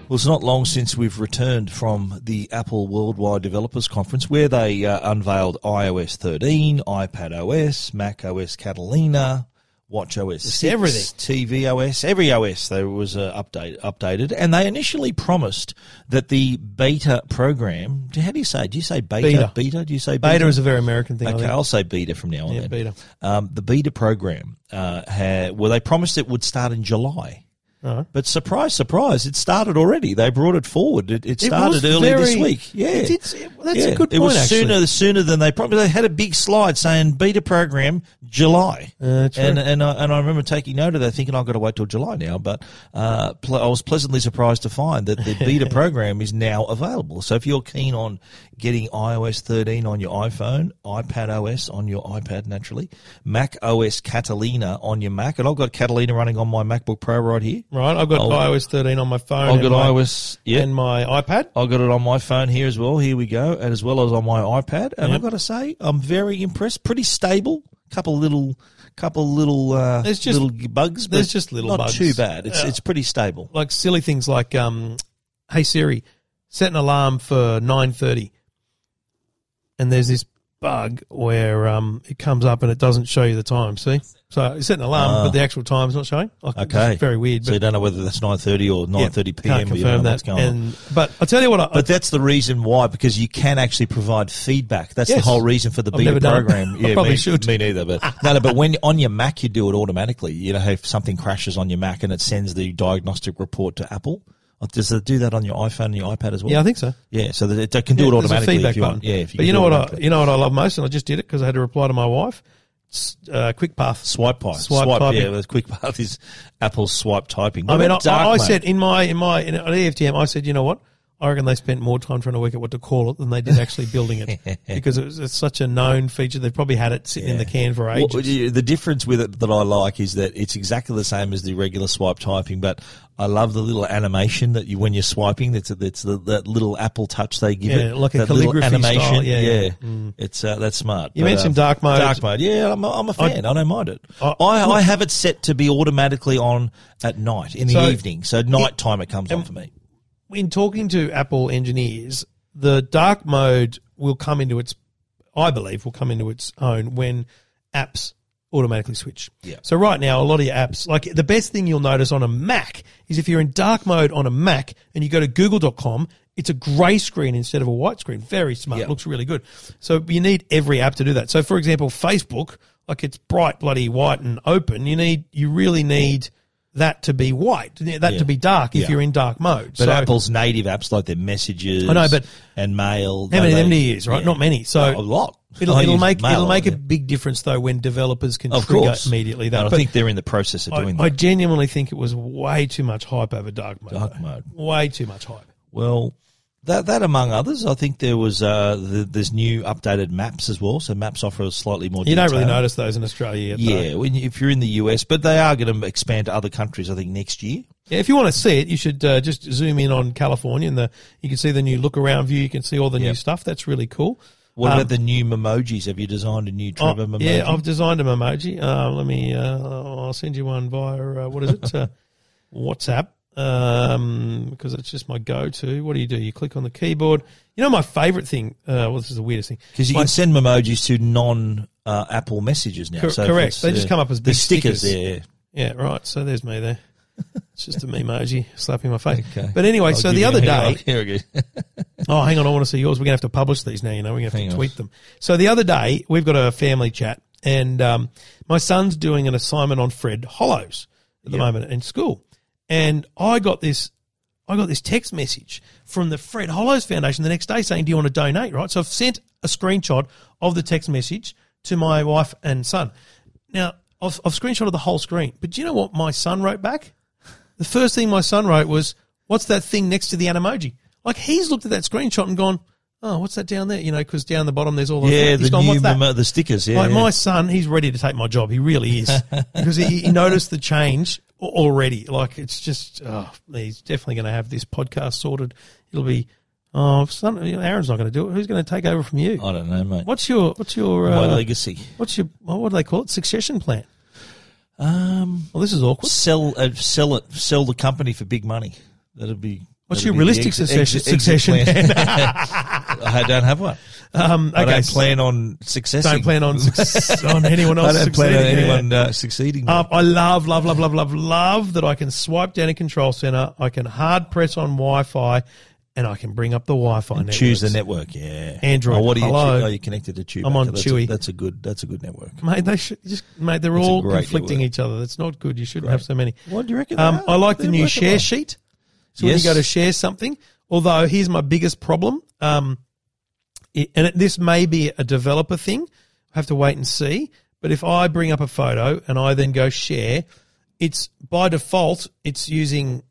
Well, it's not long since we've returned from the Apple Worldwide Developers Conference where they uh, unveiled iOS 13, iPad OS, Mac OS Catalina, Watch OS 6, everything. TV OS, every OS there was uh, update, updated. And they initially promised that the beta program, how do you say? Do you say beta? Beta. Beta? Do you say beta? Beta is a very American thing. Okay. I'll say beta from now on. Yeah, then. beta. Um, the beta program, uh, had, well, they promised it would start in July. Alright. But surprise, surprise, it started already. They brought it forward. It, it It started was earlier this week. Yeah, It it- that's a Yeah. good It was actually. sooner sooner than they probably. They had a big slide saying beta program July, Uh, and and I, and I remember taking note of that, thinking I've got to wait till July now. But uh, ple- I was pleasantly surprised to find that the beta program is now available. So if you're keen on getting iOS 13 on your iPhone, iPad OS on your iPad, naturally, Mac OS Catalina on your Mac, and I've got Catalina running on my MacBook Pro right here. Right, I've got I'll- iOS 13 on my phone. I've got my, iOS, yeah, and my iPad. I've got it on my phone here as well. Here we go, and as well as on my iPad. And Yep. I've got to say, I'm very impressed. Pretty stable. Couple little, couple little, uh, There's just- little bugs. But there's just little not bugs. too bad. It's Yeah. it's pretty stable. Like silly things like, um, "Hey Siri, set an alarm for 9:30." and there's this bug where um, it comes up and it doesn't show you the time. See, so you set an alarm, but the actual time's not showing. It's Ah. Okay. very weird. So you don't know whether that's nine thirty or nine thirty yeah, p.m. Can't but you don't confirm know that. going on. and but I tell you what, I, But that's the reason why, because you can actually provide feedback. That's Yes. the whole reason for the I've beta program. I probably me, should. Me neither. But no, no. But when on your Mac, you do it automatically. You know, if something crashes on your Mac and it sends the diagnostic report to Apple. Does it do that on your iPhone and your iPad as well? yeah, I think so. Yeah, so that it, it can do Yeah, it automatically if you button. want. Yeah, if you but you know what I, you know what I love most, and I just did it because I had to reply to my wife. Uh, quick path. Swipe pipe. Swipe Swipe, typing. yeah, quick path is Apple's swipe typing. I mean, I, dark I, I said in my in my in, EFTM, I said, you know what? I reckon they spent more time trying to work out what to call it than they did actually building it because it was it's such a known feature. They've probably had it sitting in the can for ages. Well, the difference with it that I like is that it's exactly the same as the regular swipe typing, but I love the little animation that you when you're swiping. That's that's the, that little Apple touch they give Yeah, it, like a calligraphy style, yeah, yeah. It's uh, that's smart. You But, mentioned uh, dark mode. Dark mode, yeah, I'm a, I'm a fan. I, don't mind it. I- I, I have it set to be automatically on at night in the So- evening, so night time it comes on for me. In talking to Apple engineers, the dark mode will come into its, I believe, will come into its own when apps automatically switch. Yeah. So right now, a lot of your apps, like the best thing you'll notice on a Mac is if you're in dark mode on a Mac and you go to google.com, it's a grey screen instead of a white screen. Very smart. Yeah. Looks really good. So you need every app to do that. So for example, Facebook, like it's bright, bloody white and open. You need, you really need that to be white, that Yeah. to be dark if Yeah. you're in dark mode. But so, Apple's native apps like their messages, I know, but and mail. How many of them do you use, right? yeah. Not many. So a lot. It'll, it'll make mail it'll make a big difference though when developers can Of trigger course. immediately. That And I think they're in the process of I, doing that. I genuinely think it was way too much hype over dark mode. Dark mode. Way too much hype. Well, that that among others, I think there was uh, the, there's new updated maps as well. So maps offer a slightly more. You don't really notice those in Australia yet. Yeah, when you, if you're in the US, but they are going to expand to other countries. I think next year. Yeah, if you want to see it, you should uh, just zoom in on California, and the you can see the new look around view. You can see all the new stuff. That's really cool. What Um, about the new emojis? Have you designed a new Oh, Trevor emoji? yeah, I've designed an emoji. Uh, let me. Uh, I'll send you one via uh, what is it? uh, WhatsApp. Um, because it's just my go-to. What do you do? You click on the keyboard. You know my favorite thing. Uh, well, this is the weirdest thing. Because you My- can send memojis to non uh, Apple messages now. Cor- if correct. it's, They just come up as the big stickers. stickers. there. Yeah, right. So there's me there. It's just a emoji slapping my face. Okay. But anyway, I'll so give the you- other hang on, day, here we go. Oh, hang on. I want to see yours. We're going to have to publish these now. You know, we're going to have Hang to on. tweet them. So the other day, we've got a family chat, and um, my son's doing an assignment on Fred Hollows at the moment in school, and I got this. I got this text message from the Fred Hollows Foundation the next day saying, "Do you want to donate?" Right. So I've sent a screenshot of the text message to my wife and son. Now I've, I've screenshotted the whole screen, but do you know what my son wrote back? The first thing my son wrote was, "What's that thing next to the emoji?" Like he's looked at that screenshot and gone, "Oh, what's that down there?" You know, because down the bottom there's all the Yeah, the gone, new "What's that?" memo- the stickers. Yeah, like yeah. my son, he's ready to take my job. He really is because he, he noticed the change already. Like it's just, oh, he's definitely going to have this podcast sorted. It'll be, oh, son, Aaron's not going to do it. Who's going to take over from you? I don't know, mate. What's your, what's your, My uh, legacy. what's your, what do they call it? Succession plan. Um, Well, this is awkward. sell uh, sell it sell the company for big money. That'd be. What's your realistic succession, exit succession? I don't have one. um, I okay, don't plan on successing. don't plan on on anyone else. I don't plan on anyone uh, succeeding. Um, I love, love, love, love, love, love that I can swipe down a control center. I can hard press on Wi-Fi, and I can bring up the Wi-Fi. Choose the network. Yeah. Android, Oh, what are you? hello. Are you connected to Tube? I'm on that's Chewy. A, that's a good. That's a good network. Mate, they should just mate. They're That's all conflicting network. each other. That's not good. You shouldn't have so many. What do you reckon? Um. I like the new share well. sheet. So when you go to share something, although here's my biggest problem, um, it, and it, this may be a developer thing. I have to wait and see. But if I bring up a photo and I then go share, it's by default it's using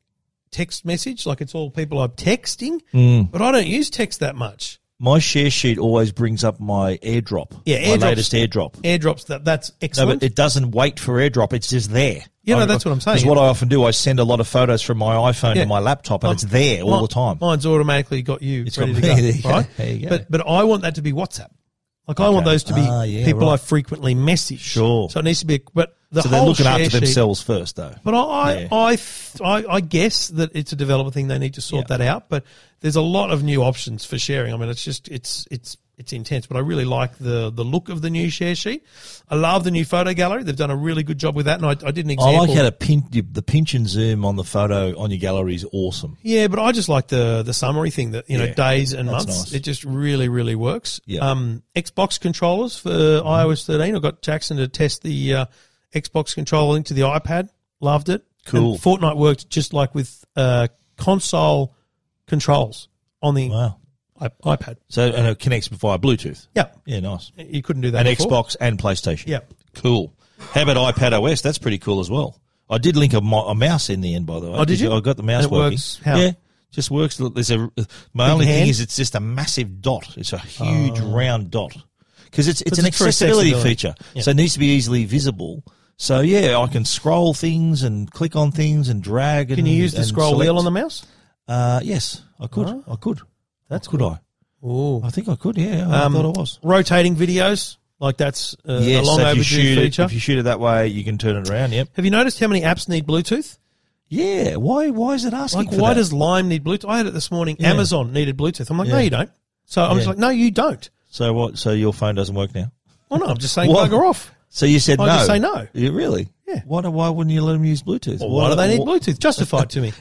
text message, like it's all people I'm texting. Hmm. But I don't use text that much. My share sheet always brings up my airdrop. Yeah, my latest airdrop. Airdrops that that's No, but it doesn't wait for airdrop. It's just there. Yeah, no, I- that's what I'm saying. Because what I often do, I send a lot of photos from my iPhone Yeah. to my laptop, and it's there all the time. Mine's automatically got you It's ready got to me. you go. right? There you go. But but I want that to be WhatsApp. Like I want those to be Ah, yeah, people I frequently message. Sure. So it needs to be. But the so they're looking after sheet- themselves first, though. But I, Yeah. I, I, I, I guess that it's a developer thing. They need to sort Yeah. that out. But there's a lot of new options for sharing. I mean, it's just it's it's it's intense, but I really like the the look of the new share sheet. I love the new photo gallery. They've done a really good job with that, and I, I did an example. I like how the pin, the pinch and zoom on the photo on your gallery is awesome. Yeah, but I just like the the summary thing that you know Yeah, days and months. nice. It just really really works. Yeah. Um, Xbox controllers for iOS 13. I got Jackson to test the uh, Xbox controller into the iPad. Loved it. Cool. And Fortnite worked just like with uh, console controls on the Wow. iPad. So and it connects via Bluetooth. Yeah, Yeah, nice. you couldn't do that. And before. Xbox and PlayStation. Yeah. Cool. How about iPad OS? That's pretty cool as well. I did link a, mo- a mouse in the end, by the way. Oh, did you? I got the mouse And working. Yeah, just works. There's a. My only hand? thing is it's just a massive dot. It's a oh. huge round dot because it's it's an it's accessibility, accessibility. feature, Yeah. so it needs to be easily visible. So yeah, I can scroll things and click on things and drag. And, Can you use the scroll select. wheel on the mouse? Uh, yes, I could. Oh. I could. That's could I? Oh, I think I could. Yeah, I Um, thought I was. Rotating videos, like that's uh, a long so overdue shoot feature. if you shoot it that way, you can turn it around. Yep. Have you noticed how many apps need Bluetooth? Yeah. Why? Why is it asking? Like, why that? does Lime need Bluetooth? I had it this morning. Yeah. Amazon needed Bluetooth. I'm like, no, you don't. So I'm just like, no, you don't. So what? So your phone doesn't work now? Well, no, I'm just saying, bugger off. So you said no. I no. just say no. You really? Yeah. Why? do- Why wouldn't you let them use Bluetooth? Well, why do they need Bluetooth? Justify it to me.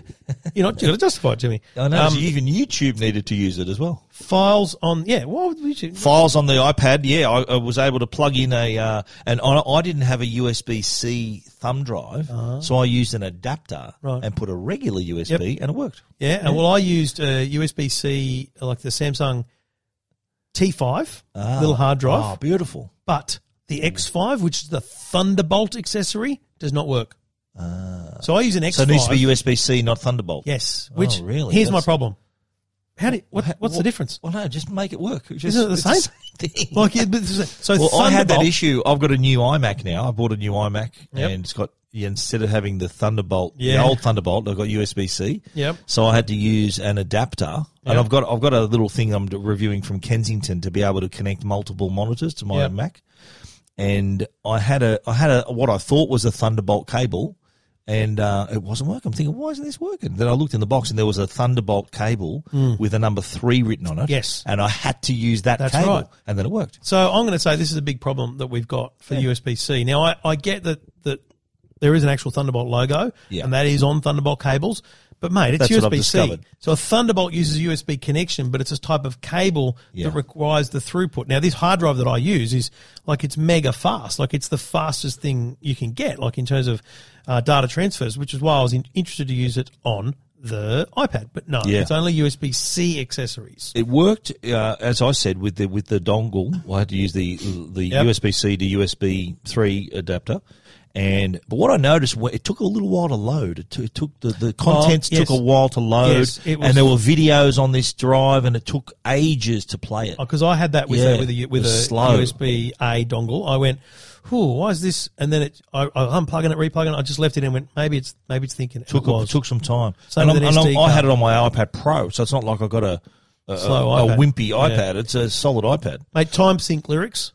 You're not. You got to justify it to me. I know. Um, even YouTube needed to use it as well. files on. Yeah. Why would we? Files on the iPad. Yeah, I, I was able to plug in a, uh, and I, I didn't have a USB C thumb drive, so I used an adapter Uh-huh. Right. and put a regular USB, and it worked. Yeah. And well, I used a USB C, like the Samsung T5 Ah. little hard drive, Oh, beautiful. but the X5, which is the Thunderbolt accessory, does not work. Ah. so I use an X5. So it needs to be USB C, not Thunderbolt. Yes. Which Oh, really? Here's my problem. How do? What, Wha- what's the difference? Well, no, just make it work. Just, Isn't it the it's same? thing. Like, yeah, so well, I had that issue. I've got a new iMac now. I bought a new iMac, Yep. and it's got yeah, instead of having the Thunderbolt, Yeah. the old Thunderbolt, I've got USB C. Yep. So I had to use an adapter, and I've got I've got a little thing I'm reviewing from Kensington to be able to connect multiple monitors to my Yep. Mac. And I had a I had a what I thought was a Thunderbolt cable, and uh, it wasn't working. I'm thinking, why isn't this working? Then I looked in the box, and there was a Thunderbolt cable with a number three written on it. Yes. and I had to use that That's cable, right. and then it worked. So I'm going to say this is a big problem that we've got for USB C. Now I, I get that that there is an actual Thunderbolt logo, Yeah. and that is on Thunderbolt cables. But mate, it's That's what I've USB C. discovered. So a Thunderbolt uses a USB connection, but it's a type of cable Yeah. that requires the throughput. Now this hard drive that I use is like it's mega fast, like it's the fastest thing you can get, like in terms of uh, data transfers, which is why I was in, interested to use it on the iPad. But no, Yeah. it's only USB C accessories. It worked, uh, as I said, with the with the dongle. I had to use the the Yep. USB C to USB three adapter. And but what I noticed, it took a little while to load. It, took- it took the the contents yes. took a while to load, Yes, and there were videos on this drive, and it took ages to play it. Oh, because I had that with Yeah, a, with a with a slow. USB A dongle. I went, "Whew, why is this?" And then it, I, I unplugging it, replugging it. I just left it and went, maybe it's maybe it's thinking. took it was. it took some time. Same and and I'm- had it on my iPad Pro, so it's not like I got a a, Slow a, a iPad. wimpy Yeah. iPad. It's a solid iPad. Mate, time sync lyrics,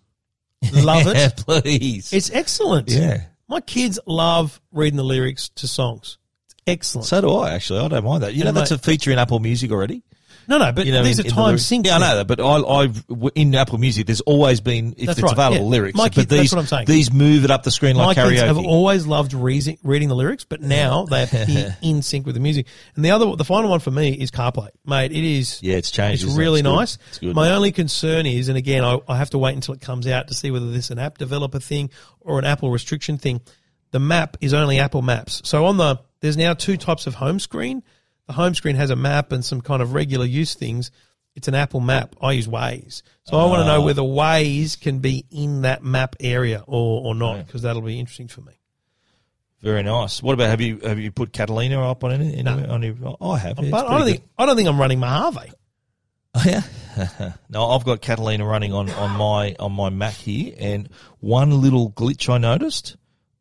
love Yeah, it. please. It's excellent. yeah. My kids love reading the lyrics to songs. It's excellent. So do I. Actually, I don't mind that. You know, And that's mate- a feature in Apple Music already. No, no, but you know, these in- are in the time lyrics. sync. Yeah, I know that, but I, I've in Apple Music. There's always been if That's it's right, available yeah. lyrics. My but kids- that's these what I'm saying. these move it up the screen My like kids karaoke. have always loved reading, reading the lyrics, but now they appear in sync with the music. And the other, the final one for me is CarPlay, mate. It is. yeah, it's changed. It's isn't it? really good. nice. It's good. My only concern is, and again, I, I have to wait until it comes out to see whether this is an app developer thing or an Apple restriction thing. The map is only Apple Maps. So on the, there's now two types of home screen. The home screen has a map and some kind of regular use things. It's an Apple map. I use Waze. So I want to Ah. know whether Waze can be in that map area or, or not, because that'll be interesting for me. Very nice. What about have you have you put Catalina up on any? anywhere? On your, oh, I have. But I don't, think, I don't think I'm running Mojave. Oh, yeah. no, I've got Catalina running on, on my on my Mac here, and one little glitch I noticed: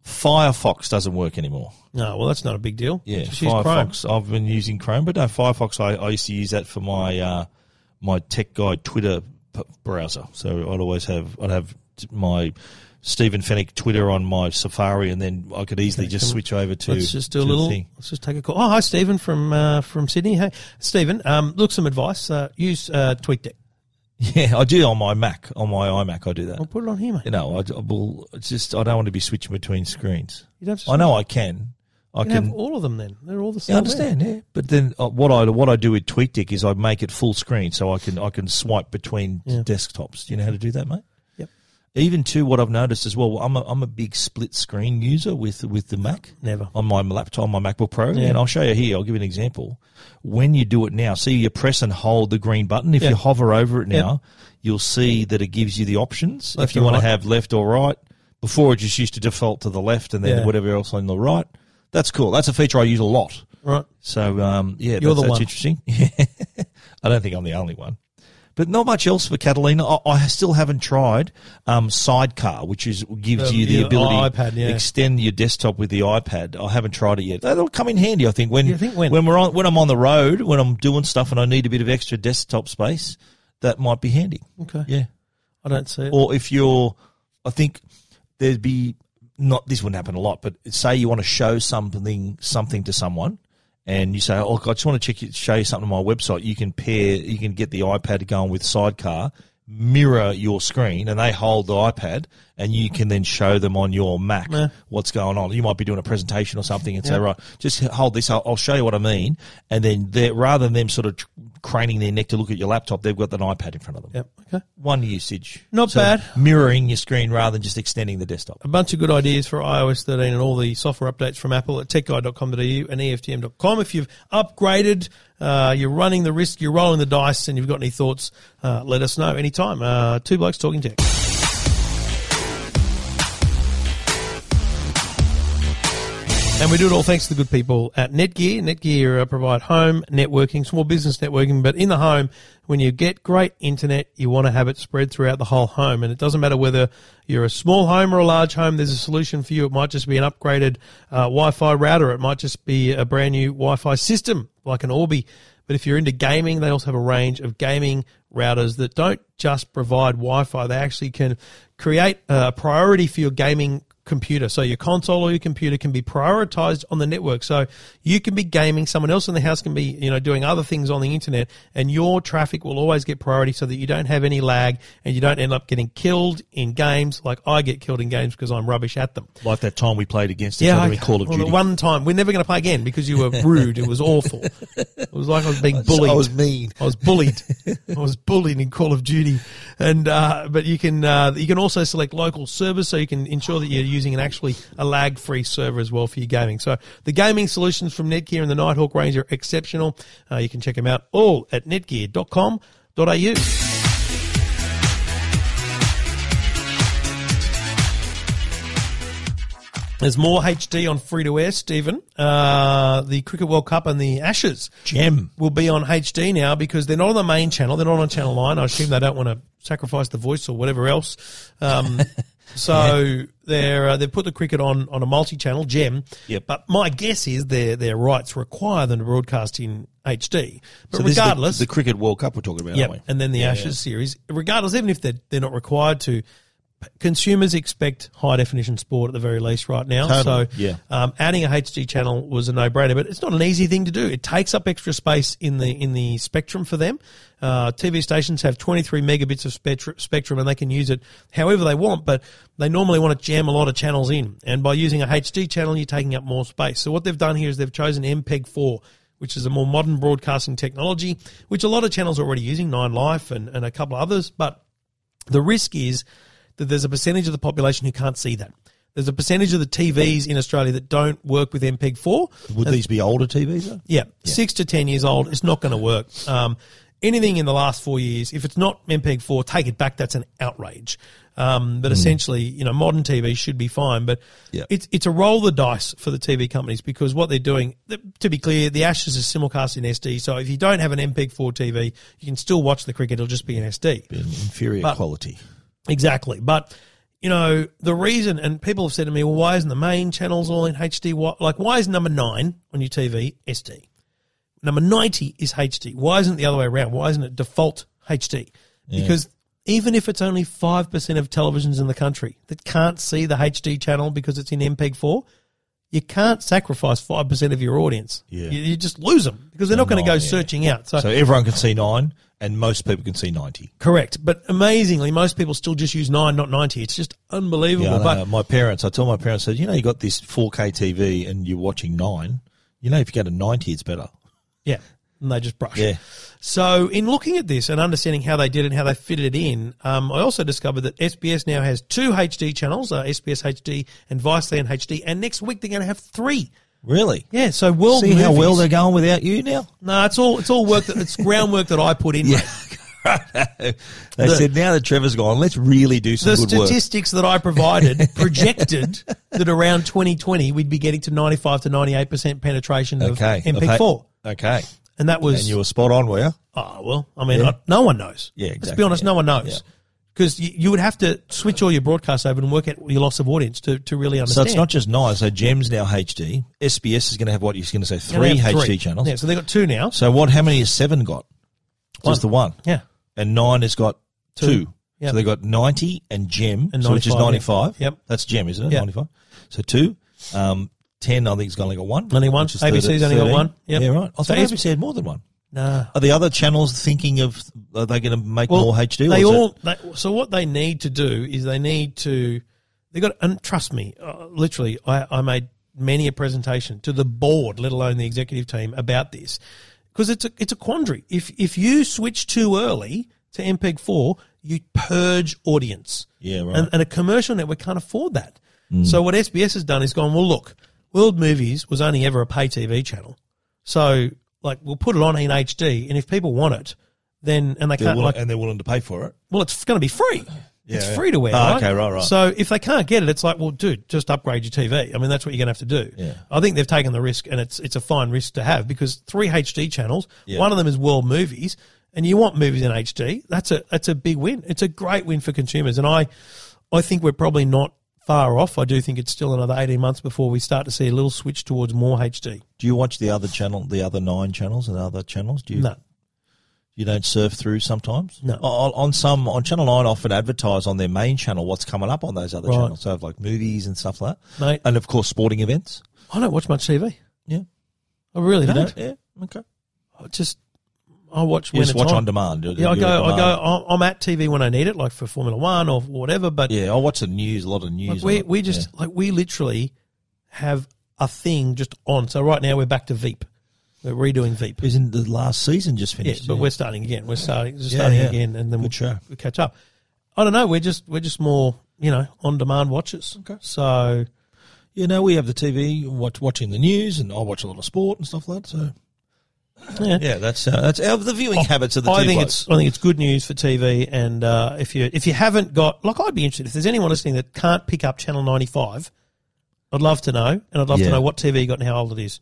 Firefox doesn't work anymore. No, well, that's not a big deal. Yeah, Just use Firefox. I've been using Chrome, but no, Firefox. I, I used to use that for my uh, my Tech Guide Twitter p- browser. So I'd always have I'd have t- my Stephen Fenech Twitter on my Safari, and then I could easily just come- switch over to. Let's just do a to the little. thing. Let's just take a call. Oh, hi, Stephen from uh, from Sydney. Hey, Stephen. Um, look, some advice. Uh, use uh, TweetDeck. Yeah, I do on my Mac. On my iMac, I do that. I'll put it on here, mate. You know, I, I will. It's just I don't want to be switching between screens. You'd have to I know I can. I You can can. have all of them. Then they're all the same. Yeah, I understand, yeah. But then uh, what I what I do with TweetDeck is I make it full screen so I can I can swipe between Yeah. desktops. Do you know how to do that, mate? Even to what I've noticed as well, I'm a, I'm a big split screen user with with the Mac Never. on my laptop, on my MacBook Pro, Yeah. and I'll show you here. I'll give you an example. When you do it now, see you press and hold the green button. If Yeah. you hover over it now, you'll see that it gives you the options. Left if you want right. to have left or right, before it just used to default to the left and then whatever else on the right. That's cool. That's a feature I use a lot. Right. So um, yeah, You're that's, the that's one. interesting. I don't think I'm the only one, but not much else for Catalina. I, I still haven't tried um, Sidecar, which is gives The- you the the ability iPad, yeah. extend your desktop with the iPad. I haven't tried it yet. That'll come in handy, I think. When think when? we're on when I'm on the road, when I'm doing stuff and I need a bit of extra desktop space, that might be handy. Okay. Yeah I don't see it. or if you're, I think there'd be not this wouldn't happen a lot, but say you want to show something something to someone, and you say, "Oh, I just want to check it, show you something on my website." You can pair, you can get the iPad going with Sidecar, mirror your screen, and they hold the iPad, and you can then show them on your Mac Yeah. what's going on. You might be doing a presentation or something, and say, "Right, just hold this. I'll, I'll show you what I mean." And then rather than them sort of craning their neck to look at your laptop, they've got an iPad in front of them Yep. Okay. one usage. Not bad. Mirroring your screen rather than just extending the desktop. A bunch of good ideas for iOS 13 and all the software updates from Apple at techguide.com.au and EFTM.com. If you've upgraded, uh, you're running the risk, you're rolling the dice, and you've got any thoughts, uh, let us know anytime. Uh, two blokes talking tech. And we do it all thanks to the good people at Netgear. Netgear uh, provide home networking, small business networking, but in the home, when you get great internet, you want to have it spread throughout the whole home. And it doesn't matter whether you're a small home or a large home, there's a solution for you. It might just be an upgraded uh, Wi-Fi router. It might just be a brand new Wi-Fi system like an Orbi. But if you're into gaming, they also have a range of gaming routers that don't just provide Wi-Fi. They actually can create a priority for your gaming computer. So your console or your computer can be prioritized on the network. So you can be gaming, someone else in the house can be, you know, doing other things on the internet and your traffic will always get priority so that you don't have any lag and you don't end up getting killed in games like I get killed in games because I'm rubbish at them. Like that time we played against each other in Call of well, Duty. one time we're never going to play again because you were rude. it was awful. It was like I was being bullied. I was mean. I was bullied. I was bullied in Call of Duty, and uh, but you can uh, you can also select local servers, so you can ensure that you're using an actually a lag free server as well for your gaming. So the gaming solutions from Netgear and the Nighthawk range are exceptional. Uh, you can check them out all at netgear.com.au. There's more HD on free to air, Stephen. Uh, the Cricket World Cup and the Ashes Gem. will be on HD now because they're not on the main channel. They're not on Channel 9. I assume they don't want to sacrifice the voice or whatever else. Um, so they're, uh, they've put the cricket on, on a multi-channel, Gem. Yep. But my guess is their, their rights require them to broadcast in HD. But So this is the- regardless. the, Cricket World Cup we're talking about, Yep. aren't we? And then the Yeah, Ashes series, regardless, even if they're, they're not required to, consumers expect high definition sport at the very least right now. Totally, So yeah. um, adding a HD channel was a no brainer, but it's not an easy thing to do. It takes up extra space in the in the spectrum for them. Uh, TV stations have 23 megabits of spectr- spectrum and they can use it however they want, but they normally want to jam a lot of channels in. And by using a HD channel, you're taking up more space. So what they've done here is they've chosen MPEG-4 which is a more modern broadcasting technology, which a lot of channels are already using, Nine Life and, and a couple of others. But the risk is that there's a percentage of the population who can't see that. There's a percentage of the TVs in Australia that don't work with MPEG-4. Would these be older TVs though? Yeah, six to ten years old, it's not going to work. Um, anything in the last four years, if it's not MPEG four, take it back. That's an outrage. Um, but essentially, you know, modern TV should be fine. But Yeah. it's it's a roll the dice for the TV companies because what they're doing. To be clear, the Ashes is simulcast in SD. So if you don't have an MPEG four TV, you can still watch the cricket. It'll just be in SD. Inferior But- quality. Exactly. But, you know, the reason, and people have said to me, well, why isn't the main channels all in HD? Why, like, why is number nine on your TV SD? Number 90 is HD. Why isn't it the other way around? Why isn't it default HD? Because even if it's only 5% of televisions in the country that can't see the HD channel because it's in MPEG-4, you can't sacrifice 5% of your audience. Yeah. You, you just lose them because they're not going to go yeah. searching out. So, So everyone can see nine, and most people can see ninety. correct. But amazingly, most people still just use 9, not 90. It's just unbelievable. Yeah, but my parents. I told my parents, said, you know, you got this 4K TV, and you're watching nine. You know, if you go to ninety, it's better. Yeah. And they just brush. Yeah. So, in looking at this and understanding how they did it and how they fitted it in, um, I also discovered that SBS now has two HD channels, uh, SBS HD and Viceland HD, and next week they're going to have three. Really? Yeah, so world See how well they're going without you now. No, it's all it's all work that it's groundwork that I put in. mate. they The- said now that Trevor's gone, let's really do some The good work. statistics that I provided projected that around 2020 we'd be getting to 95 to 98 percent penetration of Okay. MP4, Okay. And that was And you were spot on, were you? Oh well, I mean, Yeah. I, no one knows. Yeah, exactly, Let's be honest, yeah. no one knows Yeah. because you, you would have to switch all your broadcasts over and work out your loss of audience to, to really understand. So it's not just nine. So Gems now HD. SBS is going to have what you're going to say three HD channels. Yeah, so they've got two now. So what? How many has seven got? Just the one. Yeah, And nine has got two. Two. Yep. So they've got ninety and Gem, And so which is 95, ninety five. yeah. Yep. That's Gem, isn't it? Yep. Ninety five. So two. Um, ten. I think it's only got one. Only one. ABC's only got one. Yep. Yeah, right. I So thought ABC had more than one. nah. Are the other channels thinking of? Are they going to make Well, more HD? they all. They, so what they need to do is they need to. They got and trust me, uh, literally, I, I made many a presentation to the board, let alone the executive team, about this because it's a it's a quandary. If if you switch too early to MPEG four, you purge audience. Yeah, right. And, and a commercial network can't afford that. So what SBS has done is gone, well, look, World Movies was only ever a pay TV channel. So, like, we'll put it on in HD, and if people want it, then, and they They're can't, willing- like, and they're willing to pay for it. well, it's going to be free. it's yeah. free to wear. Oh, right? okay, right, right. So if they can't get it, it's like, well, dude, just upgrade your TV. I mean, that's what you're going to have to do. Yeah. I think they've taken the risk, and it's it's a fine risk to have because three HD channels, Yeah. one of them is world movies, and you want movies in HD. That's a that's a big win. It's a great win for consumers, and I I think we're probably not far off. I do think it's still another 18 months before we start to see a little switch towards more HD. Do you watch the other channel, the other nine channels and other channels? Do you? No. You don't surf through sometimes. No. On, on some on Channel Nine, often advertise on their main channel what's coming up on those other Right. channels. So like movies and stuff like that, Mate, and of course sporting events. I don't watch much TV. Yeah, I really don't. don't. Yeah, okay. I just I watch You when just watch on. on demand. You're- Yeah, I go. I go. I'm- at TV when I need it, like for Formula One or whatever. But Yeah, I watch the news. A lot of news. like we we just like we literally have a thing just on. So right now we're back to Veep. We're redoing Veep. Isn't the last season just finished? Yeah, but we're starting again. We're starting just Yeah, starting yeah. again, and then we'll, we'll catch up. I don't know. We're just we're just more you know on demand watchers. Okay. So you know, we have the TV, watch, watching the news, and I watch a lot of sport and stuff like that. So yeah. yeah, that's uh, that's our, the viewing habits of the I think blokes. it's I think it's good news for TV, and uh, if you if you haven't got like I'd be interested if there's anyone listening that can't pick up channel ninety five, I'd love to know, and I'd love Yeah. to know what TV you got and how old it is.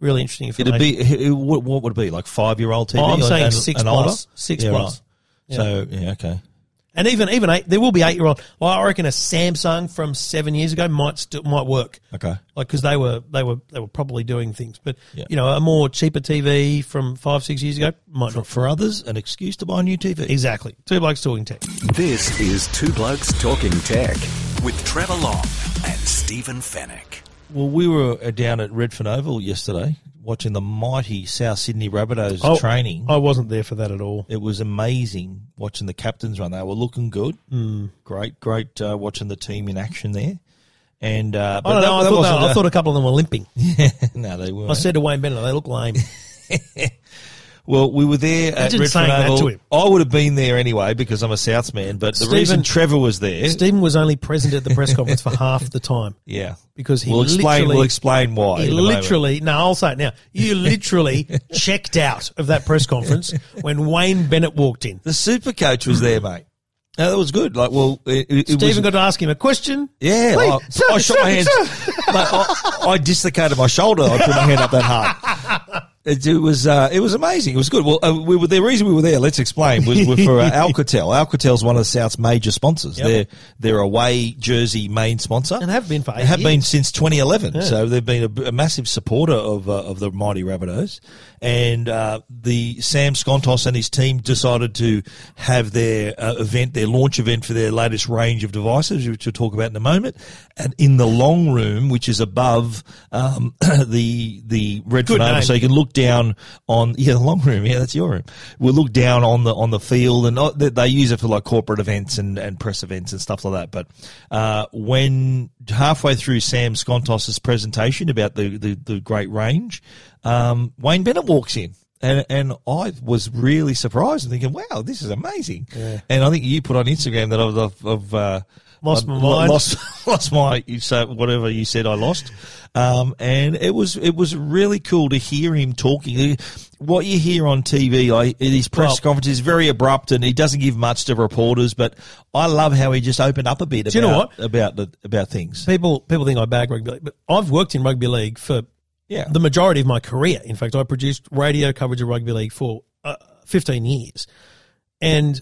Really interesting. It'd be it, what, what would it be like five year old TV? Oh, I'm or- saying and, six and plus. Six Yeah, plus. right. So yeah, okay. And even even eight, there will be eight year old. Well, I reckon a Samsung from seven years ago might still might work. Okay. Like because they were they were they were probably doing things, but Yeah. you know a more cheaper TV from five six years ago might For, not. for others, an excuse to buy a new TV. Exactly. Two blokes talking tech. This is Two Blokes Talking Tech with Trevor Long and Stephen Fenech. Well, we were uh, down at Redfern Oval yesterday watching the mighty South Sydney Rabbitohs Oh, training. I wasn't there for that at all. It was amazing watching the captains run. They were looking good. Mm. Great, great uh, watching the team in action there. And uh, I don't know. I, thought wasn't, they- I uh, thought a couple of them were limping. no, they weren't. I said to Wayne Bennett, they look lame. Well, we were there at Imagine Oval. I would have been there anyway because I'm a Souths man. But the Stephen- reason Trevor was there, Stephen was only present at the press conference for half the time yeah, because he we'll explain. We'll explain why. he literally, no, I'll say it now. You literally checked out of that press conference when Wayne Bennett walked in. the super coach was there, mate. No, that was good. Like, well, it, it, Stephen was, got to ask him a question. yeah. I, sir, I shot sir, my hands. Mate, I, I dislocated my shoulder. I put my hand up that hard. It, it was uh, it was amazing. It was good. Well, uh, we were the reason we were there. Let's explain. Was, was for uh, Alcatel. Alcatel's one of the South's major sponsors. Yep. They're their away jersey main sponsor, And have been for have been since 2011. So they've been a, a massive supporter of uh, of the mighty Rabbitohs. And uh, the Sam Skontos and his team decided to have their uh, event, their launch event for their latest range of devices, which we'll talk about in a moment. And in the long room, which is above um, the the Good Oval, so you can look down on yeah the long room. Yeah, that's your room. We'll look down on the on the field, and uh, they, they use it for like corporate events and, and press events and stuff like that. But uh, when halfway through Sam Skontos's presentation about the the, the great range, um, Wayne Bennett walks in. And, and I was really surprised and thinking, wow, this is amazing. And I think you put on Instagram that I've, I've, uh, Lost my mind. Lost, lost my, you say whatever you said I lost. Um, and it was, it was really cool to hear him talking. What you hear on TV, I, his press Well- conference is very abrupt and he doesn't give much to reporters, but I love how he just opened up a bit you know what? about the, about things. People people think I bag rugby league, but I've worked in rugby league for Yeah. the majority of my career. In fact, I produced radio coverage of rugby league for uh, 15 years. And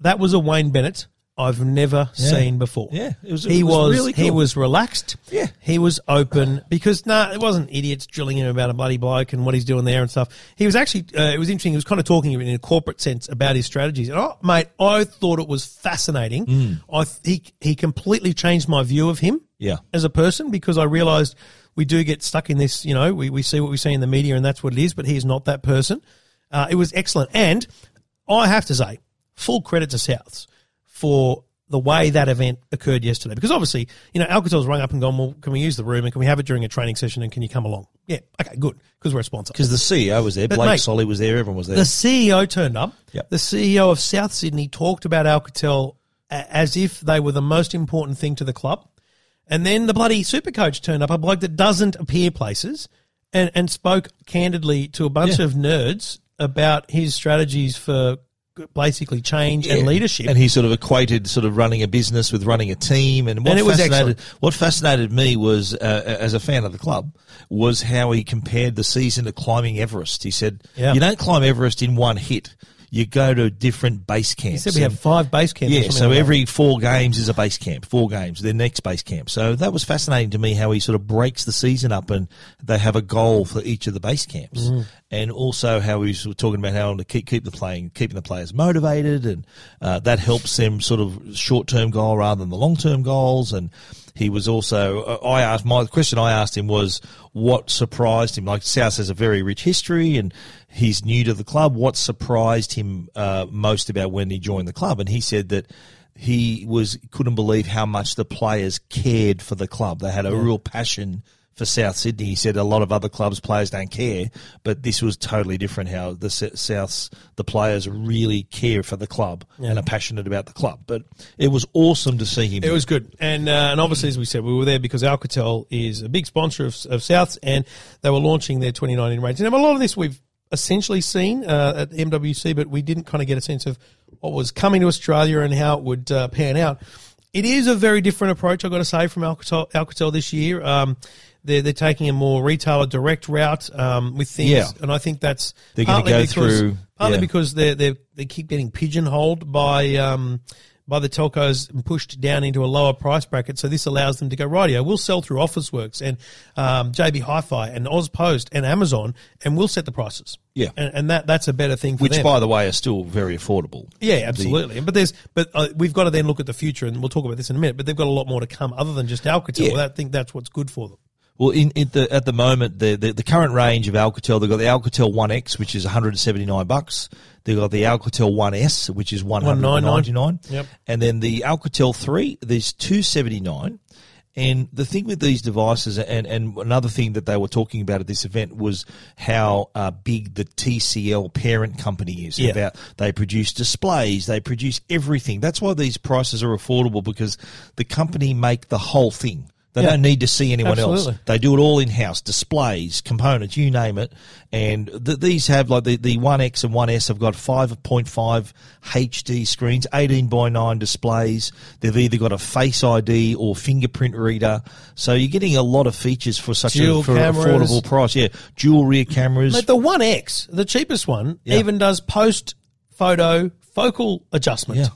that was a Wayne Bennett I've never seen before. Yeah, it was- it he was was, really he was relaxed. Yeah. He was open because nah, it wasn't idiots drilling him about a bloody bloke and what he's doing there and stuff. He was actually uh, it was interesting. He was kind of talking in a corporate sense about his strategies. And oh, mate, I thought it was fascinating. Mm. I th- he he completely changed my view of him Yeah. as a person because I realised we do get stuck in this. You know, we, we see what we see in the media and that's what it is. But he's not that person. Uh, it was excellent, and I have to say, full credit to Souths for the way that event occurred yesterday. Because obviously, you know, Alcatel's rung up and gone, well, can we use the room and can we have it during a training session and can you come along? Yeah, okay, good, because we're a sponsor. Because the CEO was there, Blake mate, Solly was there, everyone was there. The CEO turned up. Yep. The CEO of South Sydney talked about Alcatel as if they were the most important thing to the club. And then the bloody super coach turned up, a bloke that doesn't appear places, and, and spoke candidly to a bunch Yeah. of nerds about his strategies for basically change and leadership. And he sort of equated sort of running a business with running a team. And what And fascinated what fascinated me was, uh, as a fan of the club, was how he compared the season to climbing Everest. He said, Yeah. "You don't climb Everest in one hit. You go to different base camps." he said we have five base camps. Yeah, so like that. every four games is a base camp. Four games, their next base camp. So that was fascinating to me how he sort of breaks the season up and they have a goal for each of the base camps, Mm. and also how he's talking about how to keep keep the playing, keeping the players motivated, and uh, that helps them sort of short term goal rather than the long term goals. And he was also uh, I asked my question I asked him was what surprised him. Like South has a very rich history and he's new to the club. What surprised him uh, most about when he joined the club? And he said that he was couldn't believe how much the players cared for the club. They had a real passion for South Sydney. He said a lot of other clubs players don't care, but this was totally different. How the Souths the players really care for the club and are passionate about the club. But it was awesome to see him. It was good, and uh, and obviously, as we said, we were there because Alcatel is a big sponsor of, of Souths, and they were launching their 2019 range. And a lot of this we've essentially seen uh, at MWC, but we didn't kind of get a sense of what was coming to Australia and how it would uh, pan out. It is a very different approach, I've got to say, from Alcatel, Alcatel this year. Um, they're, they're taking a more retailer direct route um, with things, Yeah. and I think that's They're partly go because, through- partly yeah. because they they they keep getting pigeonholed by um, by the telcos and pushed down into a lower price bracket. So this allows them to go radio. We'll sell through Officeworks and um, JB Hi-Fi and Ozpost and Amazon, and we'll set the prices. Yeah. and, and that that's a better thing for which, them. by the way, are still very affordable. yeah, absolutely. but there's but uh, we've got to then look at the future, and we'll talk about this in a minute. But they've got a lot more to come other than just Alcatel. Yeah. I think that's what's good for them. Well, in, in the, at the moment, the, the the current range of Alcatel, they've got the Alcatel One X, which is 179 bucks. They've got the Alcatel One S, which is 199. Yep. And then the Alcatel Three, there's 279. And the thing with these devices, and, and another thing that they were talking about at this event was how uh, big the TCL parent company is. Yeah. About they produce displays, they produce everything. That's why these prices are affordable because the company make the whole thing. They Yeah. don't need to see anyone Absolutely. else. They do it all in house, displays, components, you name it. And th- these have like the the One X and One S have got five point five HD screens, eighteen by nine displays. They've either got a Face ID or fingerprint reader, so you're getting a lot of features for such Dual a for an affordable price. Yeah, dual rear cameras. Mate, the One X, the cheapest one, Yeah. even does post photo focal adjustment. yeah,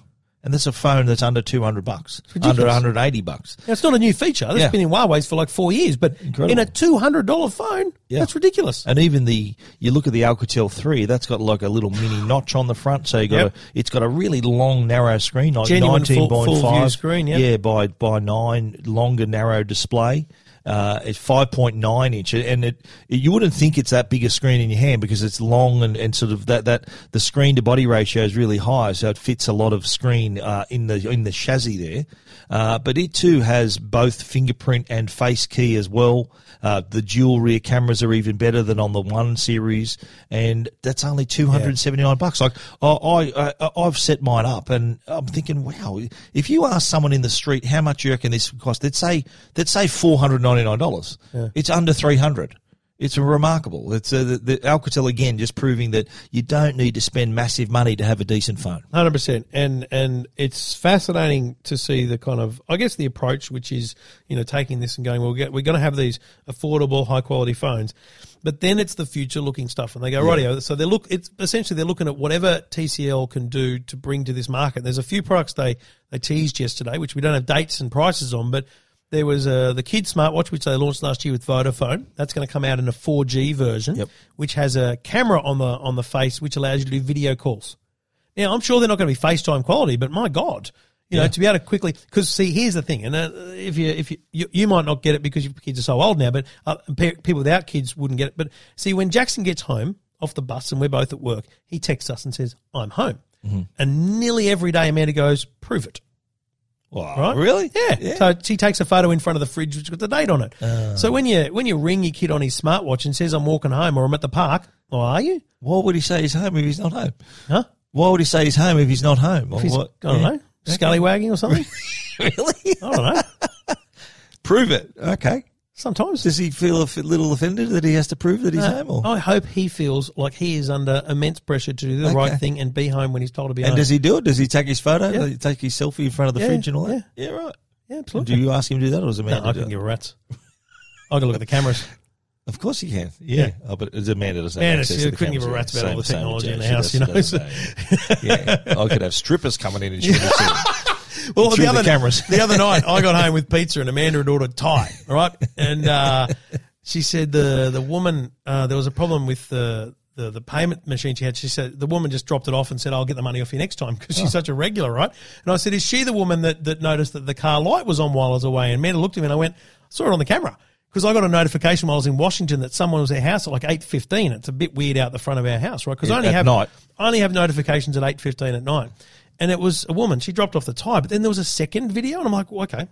and that's a phone that's under two hundred bucks, under one hundred eighty bucks. Now, it's not a new feature. That's Yeah. been in Huawei's for like four years, but Incredible. in a two hundred dollar phone, Yeah. that's ridiculous. And even the you look at the Alcatel three, that's got like a little mini notch on the front, so you got Yep. a, it's got a really long narrow screen, like Genuine full- full screen, yeah. yeah, by by nine, longer narrow display. Uh, it's five point nine inch, and it, it you wouldn't think it's that big a screen in your hand because it's long and, and sort of that that the screen to body ratio is really high, so it fits a lot of screen uh, in the in the chassis there. Uh, but it too has both fingerprint and face key as well. Uh, the dual rear cameras are even better than on the one series, and that's only two hundred and seventy nine bucks. Like I, I, I, I've set mine up, and I'm thinking, wow, if you ask someone in the street how much you reckon this would cost, they'd say they'd say four hundred ninety nine dollars. It's under three hundred. It's remarkable. It's uh, the, the Alcatel again, just proving that you don't need to spend massive money to have a decent phone. Hundred percent, and and it's fascinating to see the kind of I guess the approach, which is you know taking this and going, well, we're going to have these affordable, high quality phones, but then it's the future looking stuff, and they go rightio. So they look, it's essentially they're looking at whatever TCL can do to bring to this market. There's a few products they they teased yesterday, which we don't have dates and prices on, but. There was uh, the kid smartwatch, which they launched last year with Vodafone. That's going to come out in a 4G version, Yep. which has a camera on the on the face, which allows you to do video calls. Now, I'm sure they're not going to be FaceTime quality, but my God, you know, to be able to quickly, because see, here's the thing, and uh, if you, if you, you, you might not get it because your kids are so old now, but uh, people without kids wouldn't get it. But see, when Jackson gets home off the bus and we're both at work, he texts us and says, I'm home. And nearly every day Amanda goes, prove it. Wow, Right? Really? Yeah. So she takes a photo in front of the fridge which got the date on it. Ah. so when you when you ring your kid on his smartwatch and says I'm walking home or I'm at the park, well, are you? Why would he say he's home if he's not home? Huh? Why would he say he's home if he's not home? Or he's, what? I don't Yeah. know, scallywagging or something. Really? I don't know. Prove it. Okay. Sometimes. Does he feel a little offended that he has to prove that he's Uh, home? Or? I hope he feels like he is under immense pressure to do the Okay. right thing and be home when he's told to be and home. does he do it? Does he take his photo? Yeah. Does he take his selfie in front of the Yeah, fridge and all that? Yeah, right. yeah, absolutely. Do you ask him to do that, or does it no? I couldn't give a rat's. I can look at the cameras. Of course he can. Yeah. Oh, but it's Amanda doesn't have Man, access it's- to you the couldn't give a rat's yeah. about all the Same- same with technology in the house, you know, so- the yeah. I could have strippers coming in and Through the the other cameras. the other night, I got home with pizza and Amanda had ordered Thai. All right, and uh, she said the the woman uh, there was a problem with the. The, the payment machine she had, she said the woman just dropped it off and said, "I'll get the money off you next time" because she's such a regular, right? And I said, "Is she the woman that, that noticed that the car light was on while I was away?" And Amanda looked at me and I went, "I saw it on the camera." Because I got a notification while I was in Washington that someone was at our house at like eight fifteen. It's a bit weird out the front of our house, right? Because I only have night. I only have notifications at eight fifteen at night, and it was a woman. She dropped off the Thai, but then there was a second video, and I'm like, well, okay,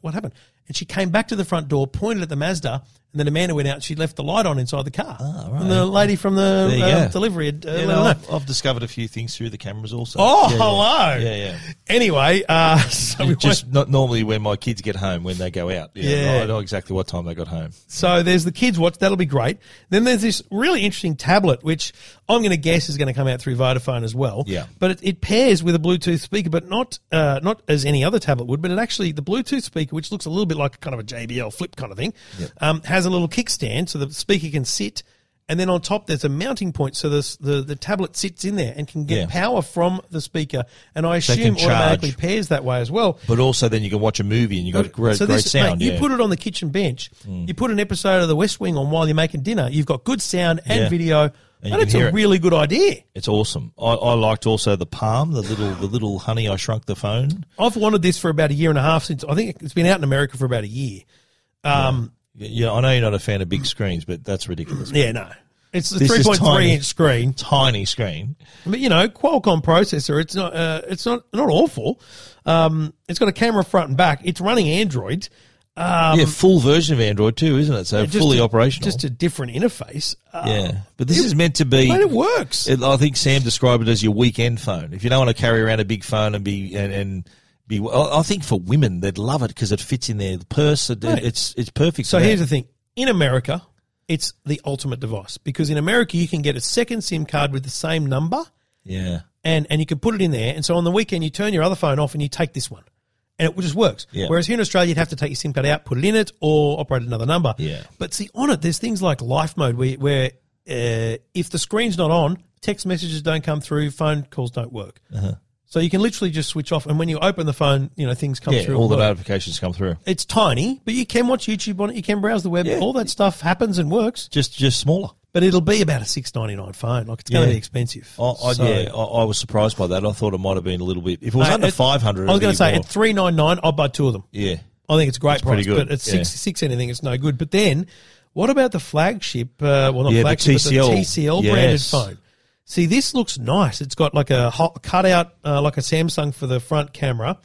what happened? And she came back to the front door, pointed at the Mazda, and then Amanda went out. She left the light on inside the car. right. And the lady from the There you uh, go. delivery had uh, You let her know. I've, I've discovered a few things through the cameras also. Oh, Yeah, yeah. hello. Yeah, yeah. Anyway, uh, so we Just went- not normally when my kids get home when they go out. Yeah, Yeah. I know exactly what time they got home. So there's the kids watch. That'll be great. Then there's this really interesting tablet, which I'm going to guess is going to come out through Vodafone as well. Yeah. But it, it pairs with a Bluetooth speaker, but not uh, not as any other tablet would. But it actually the Bluetooth speaker, which looks a little bit like kind of a JBL flip kind of thing, um, has a little kickstand so the speaker can sit. And then on top, there's a mounting point, so the the, the tablet sits in there and can get Yeah. power from the speaker. And I assume charge. automatically pairs that way as well. But also then you can watch a movie and you got great, so great this, sound. mate, you yeah. Mm. put it on the kitchen bench. You put an episode of The West Wing on while you're making dinner. You've got good sound and Yeah. video, and, you can it's hear a it. really good idea. It's awesome. I, I liked also the Palm, the little the little Honey I Shrunk the Phone. I've wanted this for about a year and a half since I think it's been out in America for about a year. Um, Yeah, I know you're not a fan of big screens, but that's ridiculous. yeah, no, it's a This is 3.3 tiny. inch screen, Tiny screen. but you know, Qualcomm processor. It's not, uh, it's not not awful. Um, it's got a camera front and back. It's running Android. Um, yeah, full version of Android too, isn't it? So just fully a- operational. Just a different interface. Uh, yeah, but this is meant to be. But it works. It, I think Sam described it as your weekend phone. If you don't want to carry around a big phone and be and and, be. I I think for women, they'd love it because it fits in their purse. It, Right. It's it's perfect. So here's the thing: in America, it's the ultimate device because in America you can get a second SIM card with the same number, yeah, and and you can put it in there. And so on the weekend, you turn your other phone off and you take this one, and it just works. Yeah. Whereas here in Australia, you'd have to take your SIM card out, put it in it, or operate another number. Yeah. But see, on it, there's things like life mode where where uh, if the screen's not on, text messages don't come through, phone calls don't work. So you can literally just switch off, and when you open the phone, you know things come yeah. through. All the notifications come through. It's tiny, but you can watch YouTube on it. You can browse the web. Yeah. All that stuff happens and works. Just just smaller. But it'll be about a six ninety nine phone. Like it's going to be expensive. I, I, So- yeah, I, I was surprised by that. I thought it might have been a little bit. If it was Uh, under five hundred, I was going to say at three nine nine, I'll buy two of them. yeah, I think it's a great price, pretty good, but at six six anything, it's no good. But then, what about the flagship? Uh, well, not Yeah, the flagship, TCL. but the TCL branded phone. See, this looks nice. It's got like a hot cutout, uh, like a Samsung for the front camera.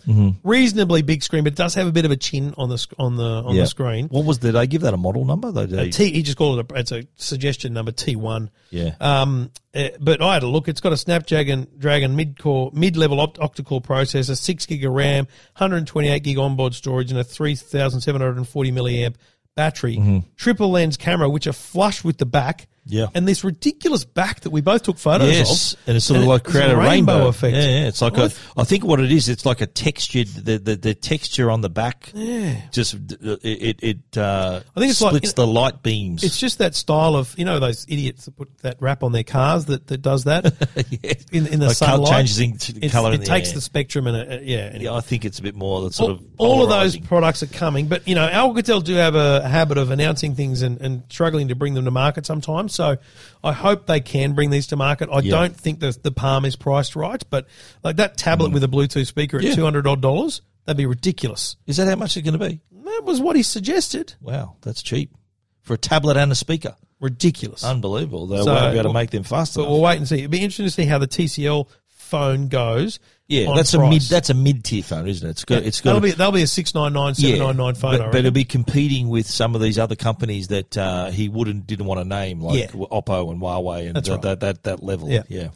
Reasonably big screen, but it does have a bit of a chin on the on the on yeah. the screen. What was did they give that a model number? They, they, T, he just called it a, it's a suggestion number T one. yeah, Um, uh, but I had a look. It's got a Snapdragon Dragon mid core mid level opt- octa-core processor, six gig of RAM, 128 gig onboard storage, and a 3,740 milliamp battery. Triple lens camera, which are flush with the back. Yeah. and this ridiculous back that we both took photos yes, of. and it's sort of like create a rainbow, effect. Yeah, yeah. It's like a. I think what it is, it's like a textured the the, the texture on the back. Yeah, just it it, uh, I think it's like- splits the light beams. It's just that style of you know those idiots that put that wrap on their cars that, that does that yeah. in in the Like sunlight. changes into It's- colour It in the takes air. the spectrum and it, uh, yeah. anyway. yeah, I think it's a bit more that sort all, of all of those products are coming, but you know, Alcatel do have a habit of announcing things and, and struggling to bring them to market sometimes. So I hope they can bring these to market. I Yeah. don't think the the Palm is priced right, but like that tablet with a Bluetooth speaker at Mm. Yeah. two hundred odd dollars, that'd be ridiculous. Is that how much it's going to be? That was what he suggested. Wow, that's cheap for a tablet and a speaker. Ridiculous. Unbelievable. They So, won't be able to well, make them fast but enough. we'll wait and see. It'd be interesting to see how the TCL phone goes. Yeah, on that's a mid. That's a mid tier phone, isn't it? It's got. It's got. that'll be that'll be a six nine nine seven nine nine phone. I But, but it'll be competing with some of these other companies that uh, he wouldn't didn't want to name, like Yeah. Oppo and Huawei, and That's that, right. that that that level. Yeah. yeah.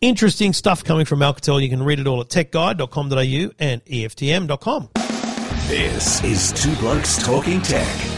Interesting stuff coming from Alcatel. You can read it all at techguide.com.au and EFTM.com. This is Two Blokes Talking Tech.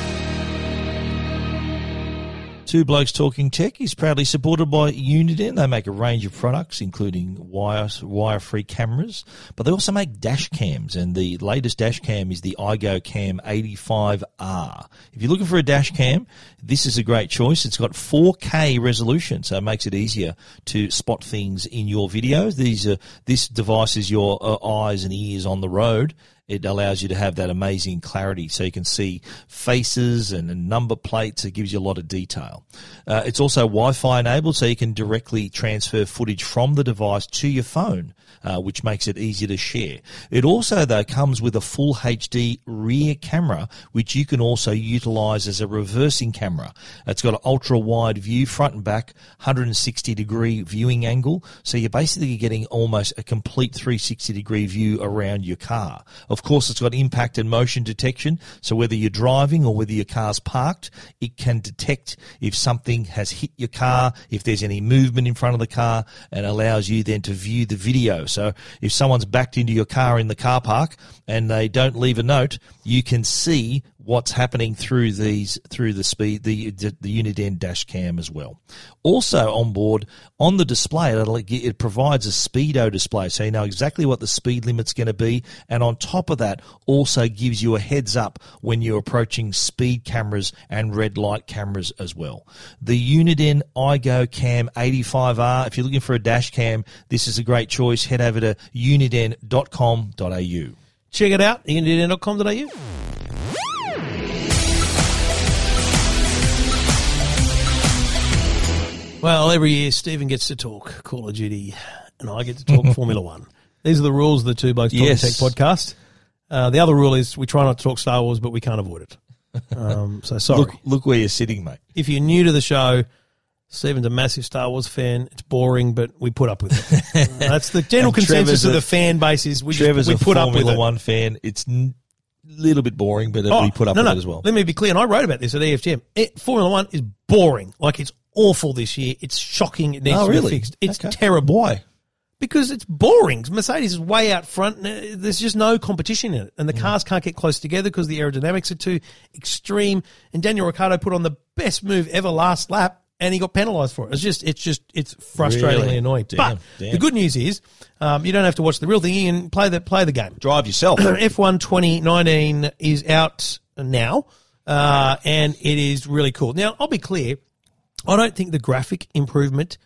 Two Blokes Talking Tech is proudly supported by Uniden. They make a range of products, including wire wire-free cameras, but they also make dash cams, and the latest dash cam is the iGo Cam 85R. If you're looking for a dash cam, this is a great choice. It's got 4K resolution, so it makes it easier to spot things in your videos. These are this device is your uh, eyes and ears on the road it allows you to have that amazing clarity so you can see faces and, number plates. It gives you a lot of detail. Uh, it's also Wi-Fi enabled so you can directly transfer footage from the device to your phone. Uh, which makes it easier to share. It also, though, comes with a full HD rear camera, which you can also utilize as a reversing camera. It's got an ultra wide view, front and back, 160 degree viewing angle. So you're basically getting almost a complete 360 degree view around your car. Of course, it's got impact and motion detection. So whether you're driving or whether your car's parked, it can detect if something has hit your car, if there's any movement in front of the car, and allows you then to view the video. So if someone's backed into your car in the car park and they don't leave a note, you can see what's happening through these through the speed the the, Uniden dash cam as well. Also on board on the display, it provides a speedo display, so you know exactly what the speed limit's going to be, and on top of that, also gives you a heads up when you're approaching speed cameras and red light cameras as well. The Uniden iGo Cam 85R. If you're looking for a dash cam, this is a great choice. Head over to uniden.com.au. Check it out, uniden.com.au. Well, every year Stephen gets to talk Call of Duty and I get to talk Formula One. These are the rules of the Two Blokes Talking Yes. Tech podcast. Uh, the other rule is we try not to talk Star Wars, but we can't avoid it. Um, so sorry. Look, look where you're sitting, mate. if you're new to the show, Stephen's a massive Star Wars fan. It's boring, but we put up with it. That's the general consensus Trevor's of a- the fan base is we, Trevor's just, we a put up with Formula it. One fan. It's a little bit boring, but Oh, we put up with it as well. Let me be clear, and I wrote about this at EFTM. It, Formula One is boring. Like it's awful this year. It's shocking. It needs Oh, to really? be fixed. It's Okay. terrible. Why? because it's boring. Mercedes is way out front. And uh, there's just no competition in it, and the cars can't get close together because the aerodynamics are too extreme. And Daniel Ricciardo put on the best move ever last lap, and he got penalised for it. It's just, it's just, it's frustratingly Really? annoying. Damn, but damn. the good news is, um, you don't have to watch the real thing. You can play the play the game. Drive yourself. F1 2019 is out now, uh, and it is really cool. Now, I'll be clear, I don't think the graphic improvement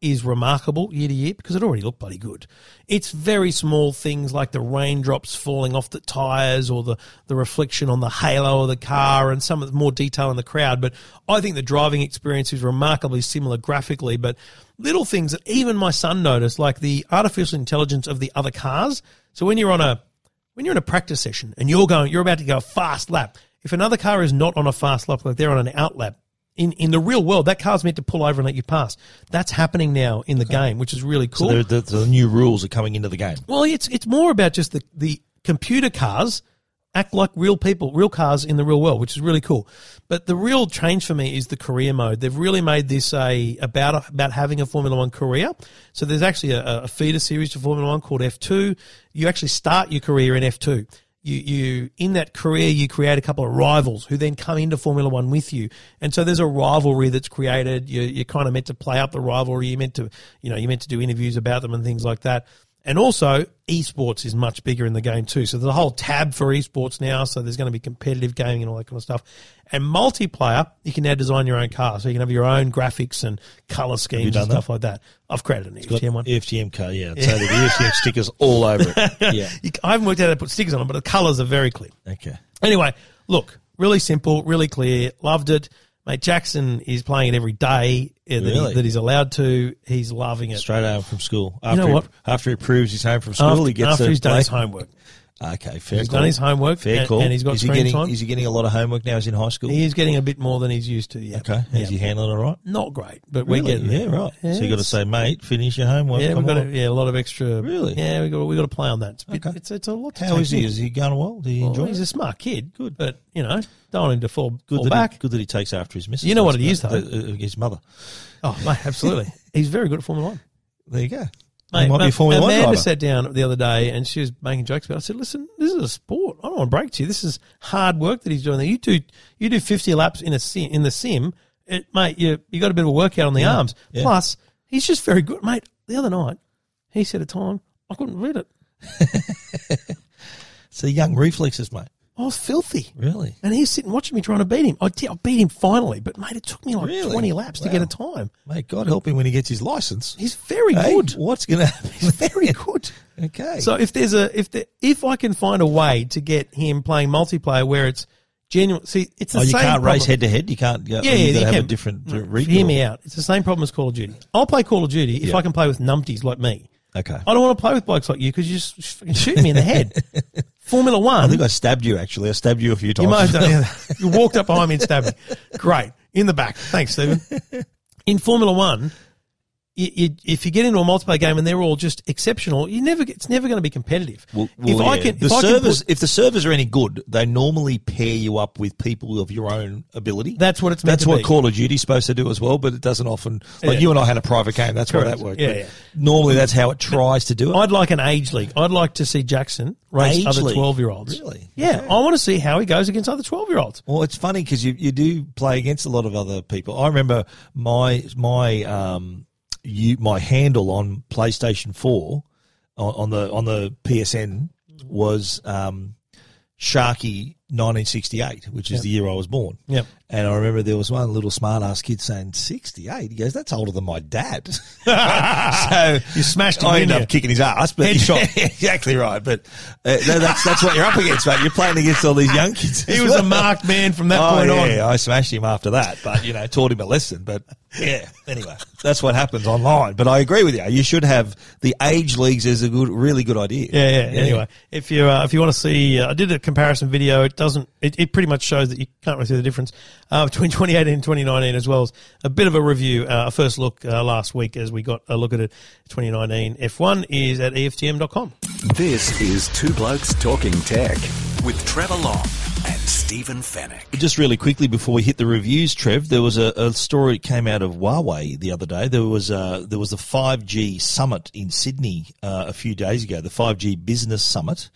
is remarkable year to year because it already looked bloody good. It's very small things like the raindrops falling off the tires or the, the reflection on the halo of the car and some of the more detail in the crowd. But I think the driving experience is remarkably similar graphically, but little things that even my son noticed, like the artificial intelligence of the other cars. So when you're on a when you're in a practice session and you're going, you're about to go a fast lap. If another car is not on a fast lap, like they're on an out lap, in, in the real world, that car's meant to pull over and let you pass. That's happening now in the game, which is really cool. So the, the, the new rules are coming into the game. Well, it's it's more about just the the computer cars act like real people, real cars in the real world, which is really cool. But the real change for me is the career mode. They've really made this a about about having a Formula One career. So there's actually a, a feeder series to Formula One called F2. You actually start your career in F2. You, you, in that career, you create a couple of rivals who then come into Formula One with you. And so there's a rivalry that's created. You, you're kind of meant to play up the rivalry. You're meant to, you know, you're meant to do interviews about them and things like that. And also, esports is much bigger in the game too. So there's a whole tab for esports now. So there's going to be competitive gaming and all that kind of stuff. And multiplayer, you can now design your own car. So you can have your own graphics and color schemes and stuff like that. I've created an EFTM one. EFTM car, yeah. So the EFTM stickers all over it. Yeah. I haven't worked out how to put stickers on them, but the colors are very clear. Okay. Anyway, look, really simple, really clear. Loved it. Mate, Jackson is playing it every day that, Really? he, that he's allowed to. He's loving it. Straight home from school. After know he- what? after he proves he's home from school, After, he gets after to he's done his homework. Okay, fair He's call. done his homework Fair and- call. and he's got is he screen getting, time. Is he getting a lot of homework now? He's in high school. He is getting a bit more than he's used to. Yeah. okay. Yeah. Is he handling it all right? Not great, but we're Really? getting there. Yeah, right. Yeah, so you got to say, mate, finish your homework. Yeah, we've got a, yeah, a lot of extra. Really? Yeah, we got we got to play on that. It's, bit, Okay. it's it's a lot. To How is he? in. Is he going well? Do you Well, enjoy he's it? a smart kid. Good, but you know, don't want him to fall, Good fall that, back. he, good that he takes after his missus. You know what it is, though? Uh, his mother. Oh, mate, absolutely. he's very good at Formula One. There you go. Mate, might be Formula One Amanda driver. sat down the other day and she was making jokes about. It. I said, "Listen, this is a sport. I don't want to break to you. This is hard work that he's doing. You do you do fifty laps in a sim, in the sim, it, mate. You you got a bit of a workout on the arms. yeah. Plus, he's just very good, mate. The other night, he said a time I couldn't read it. So young reflexes, mate. I was filthy. Really? And he's sitting watching me trying to beat him. I did. I beat him finally, but mate, it took me like Really? twenty laps to Wow. get a time. Mate, God help him when he gets his license. He's very Hey, good. What's going to happen? He's very good. okay. So if there's a if the, if I can find a way to get him playing multiplayer where it's genuine, see, it's the oh, you same. can't race problem. head to head. You can't. Yeah, Yeah, you yeah, got to you have can. a different uh. Hear me out. It's the same problem as Call of Duty. I'll play Call of Duty if Yeah. I can play with numpties like me. Okay. I don't want to play with blokes like you because you just fucking shoot me in the head. Formula One. I think I stabbed you. Actually, I stabbed you a few times. You might have done. Yeah, you walked up behind me and stabbed me. Great in the back. Thanks, Stephen. In Formula One, you, you, if you get into a multiplayer game and they're all just exceptional, you never it's never going to be competitive. Well, well, if I yeah. can, the if I can servers, put- if the servers are any good, they normally pair you up with people of your own ability. that's what it's meant That's what be. Call of Duty's supposed to do as well, but it doesn't often. Like Yeah. you and I had a private game. That's why Correct. that worked. Yeah, yeah. Normally, that's how it tries to do it. I'd like an age league. I'd like to see Jackson race Age other twelve year olds. Really? Yeah. I want to see how he goes against other twelve year olds. Well, it's funny because you, you do play against a lot of other people. I remember my my um you my handle on PlayStation Four on, on the on the PSN was um Sharky 1968, which is the year I was born. Yep. And I remember there was one little smart ass kid saying 68. He goes, "That's older than my dad." so You smashed him, I ended up you? kicking his ass, but Headshot. exactly right. But uh, no, that's that's what you're up against, mate. You're playing against all these young kids. He as was a marked man from that Oh, point on. yeah, I smashed him after that, but you know, taught him a lesson. But yeah, anyway, that's what happens online. But I agree with you. You should have the age leagues is a good, really good idea. Yeah, yeah. Anyway, if you uh, if you want to see, uh, I did a comparison video. It doesn't. It, it pretty much shows that you can't really see the difference uh, between 2018 and 2019, as well as a bit of a review, uh, a first look uh, last week as we got a look at it. 2019 F1 is at EFTM.com. This is Two Blokes Talking Tech with Trevor Long and Stephen Fenech. Just really quickly before we hit the reviews, Trev, there was a, a story that came out of Huawei the other day. There was a, there was a 5G summit in Sydney uh, a few days ago, the 5G Business Summit,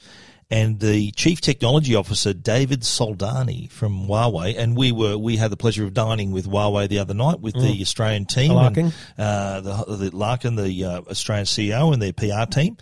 and the chief technology officer David Soldani from Huawei, and we were we had the pleasure of dining with Huawei the other night with the Australian team, Larkin. and, uh, the, the Larkin, the uh, Australian CEO, and their PR team.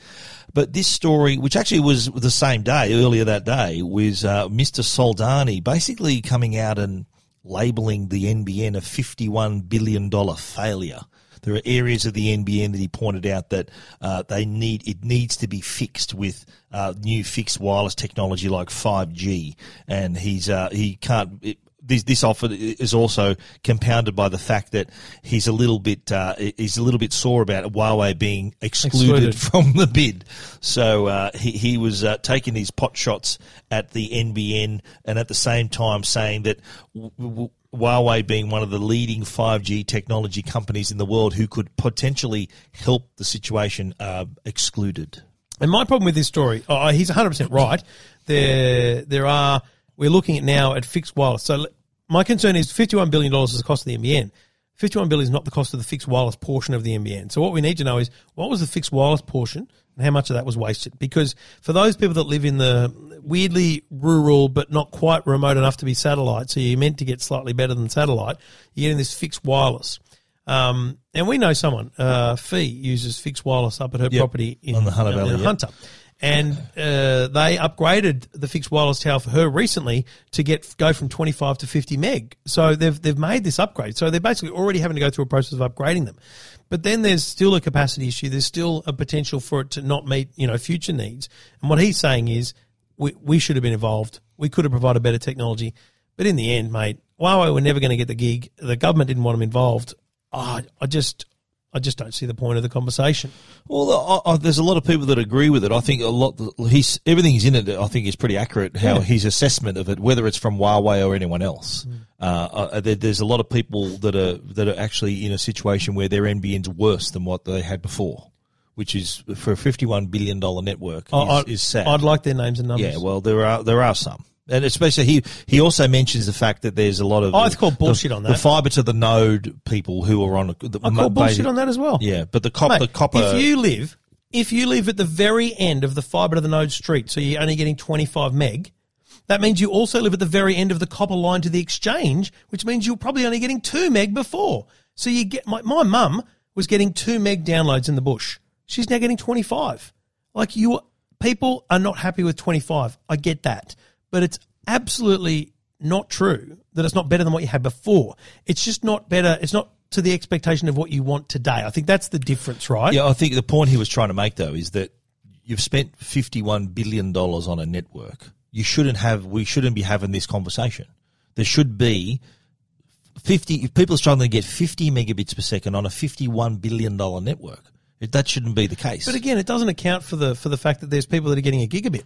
But this story, which actually was the same day, earlier that day, was uh, Mr. Soldani basically coming out and labelling the NBN a $51 billion failure. There are areas of the NBN that he pointed out that uh, they need it needs to be fixed with uh, new fixed wireless technology like 5G, and he's uh, he can't. It, this, this offer is also compounded by the fact that he's a little bit uh, he's a little bit sore about Huawei being excluded, Excluded. from the bid. So uh, he he was uh, taking these pot shots at the NBN and at the same time saying that w- w- Huawei being one of the leading 5G technology companies in the world who could potentially help the situation uh, excluded. And my problem with this story, oh, he's 100% right. There, there are, we're looking at now at fixed wireless. So my concern is $51 billion is the cost of the NBN. 51 billion is not the cost of the fixed wireless portion of the NBN. So what we need to know is what was the fixed wireless portion and how much of that was wasted? Because for those people that live in the weirdly rural but not quite remote enough to be satellite, so you're meant to get slightly better than satellite, you're getting this fixed wireless. Um, and we know someone, uh, Fee uses fixed wireless up at her Yep. property in, On the Hunter in Valley, yep. Hunter. And uh, they upgraded the fixed wireless tower for her recently to get go from 25 to 50 meg. So they've they've made this upgrade. So they're basically already having to go through a process of upgrading them. But then there's still a capacity issue. There's still a potential for it to not meet you know future needs. And what he's saying is we we should have been involved. We could have provided better technology. But in the end, mate, Huawei were never going to get the gig. The government didn't want them involved. Oh, I just I just don't see the point of the conversation. Well, I, I, there's a lot of people that agree with it. I think a lot. Everything he's everything's in it. I think is pretty accurate. How Yeah. his assessment of it, whether it's from Huawei or anyone else. Uh, uh, there, there's a lot of people that are that are actually in a situation where their NBN's worse than what they had before, which is for a 51 billion dollar network is, I- is sad. I'd like their names and numbers. yeah, well, there are there are some. And especially he he also mentions the fact that there's a lot of Oh, I'd call bullshit the, on that. the fiber to the node people who are on a, the, I call bullshit on that as well. Yeah, but the cop Mate, the copper If you live, if you live at the very end of the fibre to the node street, so you're only getting 25 meg, that means you also live at the very end of the copper line to the exchange, which means you're probably only getting two meg before. So you get my my mum was getting two meg downloads in the bush. She's now getting 25. Like you, people are not happy with 25. I get that, but it's absolutely not true that it's not better than what you had before. It's just not better. It's not to the expectation of what you want today. I think that's the difference, right? Yeah, I think the point he was trying to make though is that you've spent fifty-one billion dollars on a network. You shouldn't have. We shouldn't be having this conversation. There should be fifty. If people are struggling to get fifty megabits per second on a fifty-one billion dollar network, it, that shouldn't be the case. But again, it doesn't account for the for the fact that there's people that are getting a gigabit.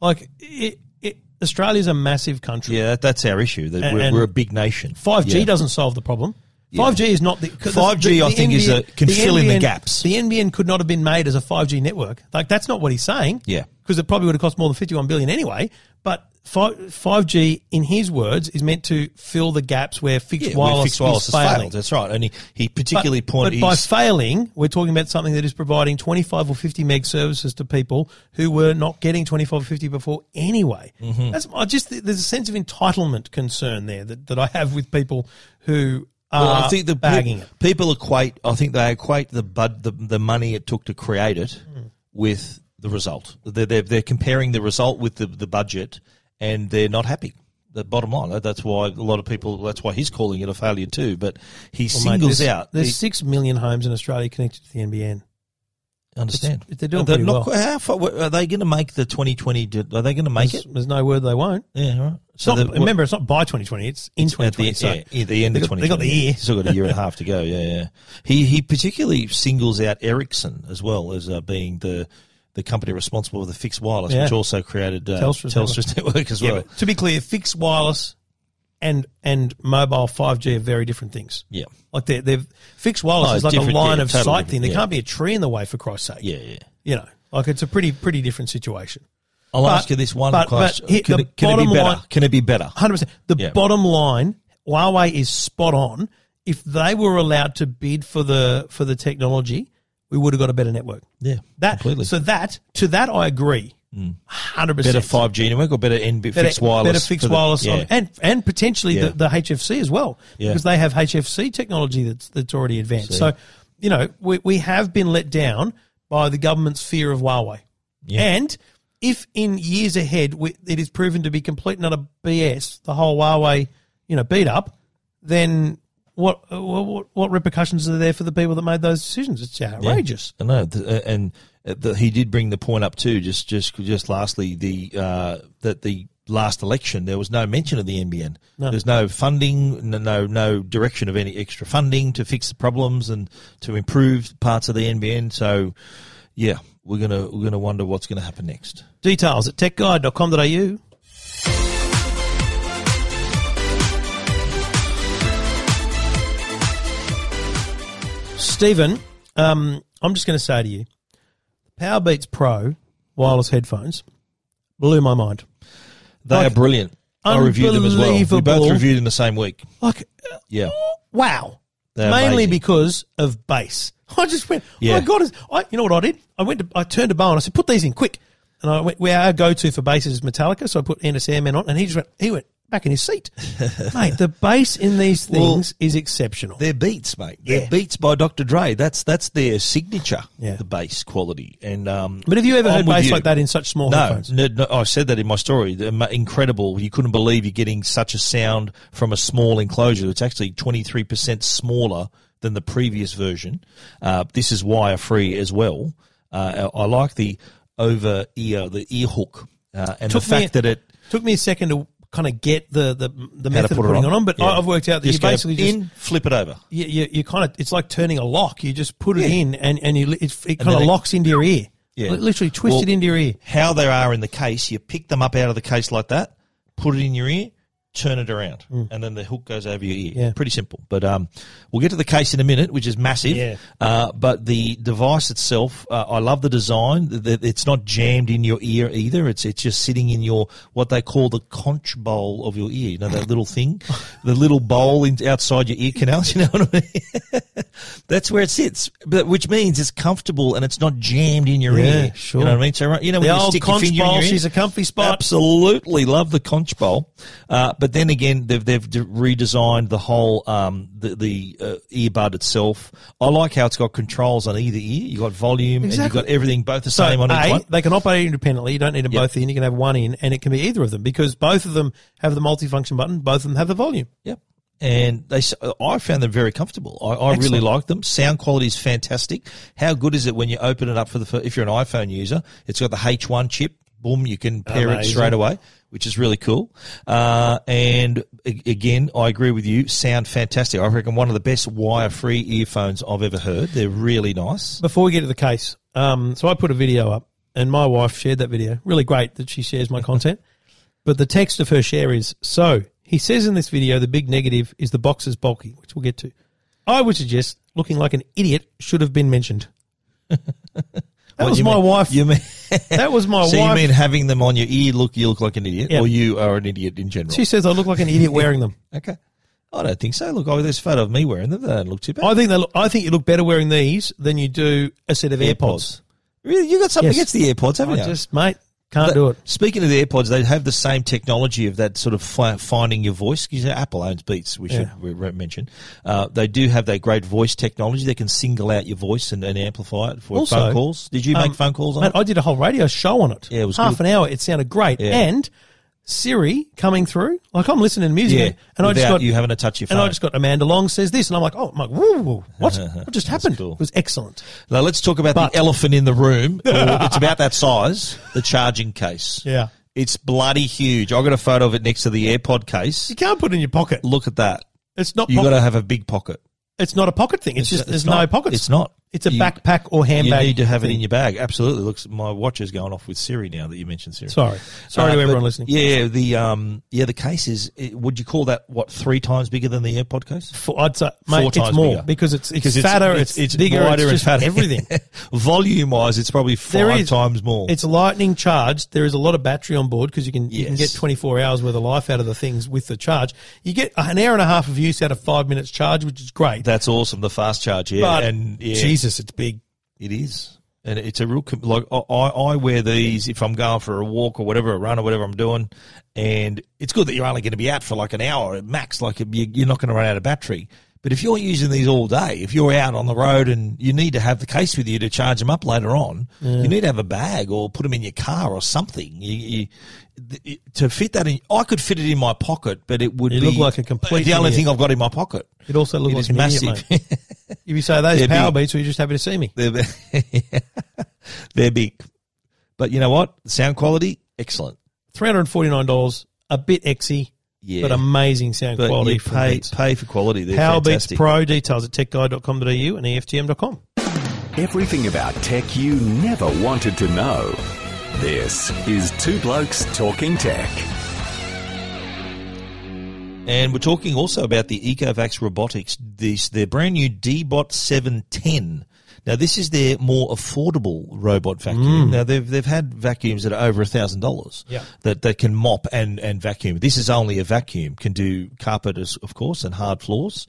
Like it, it, Australia's a massive country. yeah, that, that's our issue. That And- we're, and we're a big nation. Five G Yeah. doesn't solve the problem. Five G is not the 'cause 5G, I think, is a- can fill in the gaps. The NBN could not have been made as a five G network. Like that's not what he's saying. Yeah. because it probably would have cost more than fifty one billion anyway. But five G, in his words, is meant to fill the gaps where fixed Yeah, where wireless, fixed wireless is failing. failed. That's right. And he, he particularly but, pointed. but by failing, we're talking about something that is providing 25 or 50 meg services to people who were not getting 25 or 50 before anyway. Mm-hmm. That's I just there's a sense of entitlement concern there that, that I have with people who are Well, I think the bagging pe- it. people equate. I think they equate the bud, the, the money it took to create it Hmm. with the result. They're, they're they're comparing the result with the the budget, and they're not happy. The bottom line. That's why a lot of people. That's why he's calling it a failure too. But he Well, mate, singles there's, out. There's he- six million homes in Australia connected to the NBN. understand. it's- they're doing They're pretty not well. How far, are they going to make the 2020? Are they going to make There's, it? there's no word they won't. Yeah. Right. It's not, the- remember, it's not by 2020. It's in At 2020. the, so yeah, the end of got- 2020. they got the year. Still got a year and a half to go. Yeah, yeah. He he particularly singles out Ericsson as well as uh, being the the company responsible for the fixed wireless, Yeah. which also created uh, Telstra's Telstra's, network. as Yeah, well. to be clear, fixed wireless and and mobile 5G are very different things. Yeah. Like they're, they're fixed wireless is like a line yeah, of totally sight thing. There can't be a tree in the way for Christ's sake. Yeah, yeah. You know, like it's a pretty pretty different situation. I'll But- ask you this one but- question: but can, it, can it be better? line- can it be better? Hundred percent. The Yeah. bottom line, Huawei is spot on. If they were allowed to bid for the for the technology, we would have got a better network. Yeah, That completely. so that to that I agree. Mm. Hundred percent. better five G network or better NB better, fixed wireless? better fixed the- wireless, yeah. on, and and potentially Yeah. the, the HFC as well, Yeah. because they have HFC technology that's that's already advanced. See. So, you know, we we have been let down by the government's fear of Huawei, and if in years ahead we, it is proven to be complete and utter BS, the whole Huawei, you know, beat up, then. What, what what repercussions are there for the people that made those decisions? It's outrageous. I know, uh, and uh, the, he did bring the point up too. Just, just, just lastly, the uh, that the last election there was no mention of the NBN. There's no funding, no, no, no direction of any extra funding to fix the problems and to improve parts of the NBN. So, yeah, we're gonna we're gonna wonder what's going to happen next. Details at techguide.com.au. Stephen, um, I'm just going to say to you, Powerbeats Pro wireless headphones blew my mind. They Like, are brilliant. I reviewed them as well. We both reviewed in the same week. Like, Yeah, wow. They're Mainly amazing. because of bass. I just went, Yeah. oh my god! I, you know what I did? I went to, I turned to Bo and I said, put these in quick. And I went, where our go to for bass is Metallica, so I put Enter Sandman on, and he just went, he went back in his seat. Mate, the bass in these Well, things is exceptional. They're beats, mate. They're Yeah. beats by Dr. Dre. That's that's their signature. Yeah. The bass quality. And um, But have you ever heard bass you. like that in such small No, headphones? no, no, I said that in my story. They're incredible. You couldn't believe you're getting such a sound from a small enclosure. It's actually 23% smaller than the previous version. Uh, this is wire free as well. Uh, I like the over ear, the ear hook, uh, and Took the fact me- that it Took me a second to kind of get the the, the how method of putting it it on, but Yeah. I've worked out that you go basically just in, flip it over. you, you, you kind of it's like turning a lock. You just put it Yeah. in and and you it, it kind of it- locks into your ear. Yeah. Literally twist Well, it into your ear. how they are in the case, you pick them up out of the case like that, put it in your ear, turn it around, and then the hook goes over your ear. Mm. Yeah. Pretty simple. But um, we'll get to the case in a minute, which is massive. Yeah. Uh, but the device itself, uh, I love the design. It's not jammed in your ear either. It's it's just sitting in your what they call the conch bowl of your ear. You know that little thing, the little bowl in, outside your ear canals. You know what I mean? That's where it sits, but which means it's comfortable and it's not jammed in your Yeah, ear. sure. You know what I mean? So you know The old conch bowl, she's a comfy spot. Absolutely love the conch bowl, uh, but then again, they've they've redesigned the whole um, the the uh, earbud itself. I like how it's got controls on either ear. You got volume and Exactly. you got everything both the So same on each one. they can operate independently. You don't need them Yep. both in. You can have one in, and it can be either of them because both of them have the multifunction button. Both of them have the volume. Yep. And they, s- I found them very comfortable. I, I really like them. Sound quality is fantastic. How good is it when you open it up for the if you're an iPhone user? It's got the H1 chip. Boom, you can pair it straight away, which is really cool. Uh, and again, I agree with you. Sound fantastic. I reckon one of the best wire-free earphones I've ever heard. They're really nice. Before we get to the case, um, so I put a video up, and my wife shared that video. Really great that she shares my content. But the text of her share is so he says in this video the big negative is the box is bulky, which we'll get to. I would suggest looking like an idiot should have been mentioned. That What, was my mean- wife. You mean? that was my so wife. you mean having them on your ear look you look like an idiot, Yeah. or you are an idiot in general? she says I look like an idiot wearing them. okay. I don't think so. Look, oh, there's a photo of me wearing them. They don't look too bad. I think they look, I think you look better wearing these than you do a set of AirPods. Really, you got something Yes. against the AirPods, haven't I you? just mate can't do it. Speaking of the AirPods, they have the same technology of that sort of finding your voice. Because Apple owns Beats, we should Yeah. mention. Uh, they do have that great voice technology. They can single out your voice and, and amplify it for Also, phone calls. Did you make um, phone calls on Mate, it? I did a whole radio show on it. Yeah, it was half good. an hour. It sounded great, Yeah. and Siri coming through. Like I'm listening to music, yeah, and I just got you having to touch your phone. and I just got Amanda Long says this, and I'm like, oh, I'm like, whoa, whoa, what? what just happened? cool. It was excellent. now let's talk about But- the elephant in the room. It's about that size. The charging case. Yeah, It's bloody huge. I got a photo of it next to the AirPod case. you can't put it in your pocket. Look at that. It's not. You got to have a big pocket. it's not a pocket thing. It's, just there's no not. pockets. It's not. It's a You- backpack or handbag. You need to have it in your bag. Absolutely. Looks, my watch is going off with Siri now that you mentioned Siri. Sorry, sorry Uh, to everyone listening. Yeah, the um, yeah, the case is. it- Would you call that what three times bigger than the AirPod case? For, I'd say, mate, Four it's times more bigger. because it's it's fatter, it's, bigger, wider it's just and fatter. everything. Volume wise, it's probably five is- times more. It's lightning charged. There is a lot of battery on board because you can you can get 24 hours worth of life out of the things with the charge. You get an hour and a half of use out of five minutes charge, which is great. That's awesome. The fast charge, yeah, but and yeah, Jesus, it's big. it is. And it's a real like I, I wear these if I'm going for a walk or whatever, a run or whatever I'm doing, and it's good that you're only going to be out for like an hour at max. Like you- you're not going to run out of battery. But if you're using these all day, if you're out on the road and you need to have the case with you to charge them up later on, you need to have a bag or put them in your car or something. You, you, to fit that in, I could fit it in my pocket, but it would You be look like a complete the only idiot. thing I've got in my pocket. It also looks It like an massive. idiot, mate. If you say those They're power big. beats, or you're just happy to see me. They're, they're big. But you know what? Sound quality, excellent. Three hundred forty nine dollars, a bit exy, Yeah. but amazing sound But quality. you pay, Beats. pay for quality. They're Power fantastic. Beats Pro details at techguide.com.au and EFTM.com. Everything about tech you never wanted to know. This is Two Blokes Talking Tech. And we're talking also about the Ecovacs Robotics, this their brand new Deebot 710. Now this is their more affordable robot vacuum. Mm. Now they've they've had vacuums that are over a thousand dollars. Yeah. That that can mop and and vacuum. This is only a vacuum. Can do carpet of course and hard floors.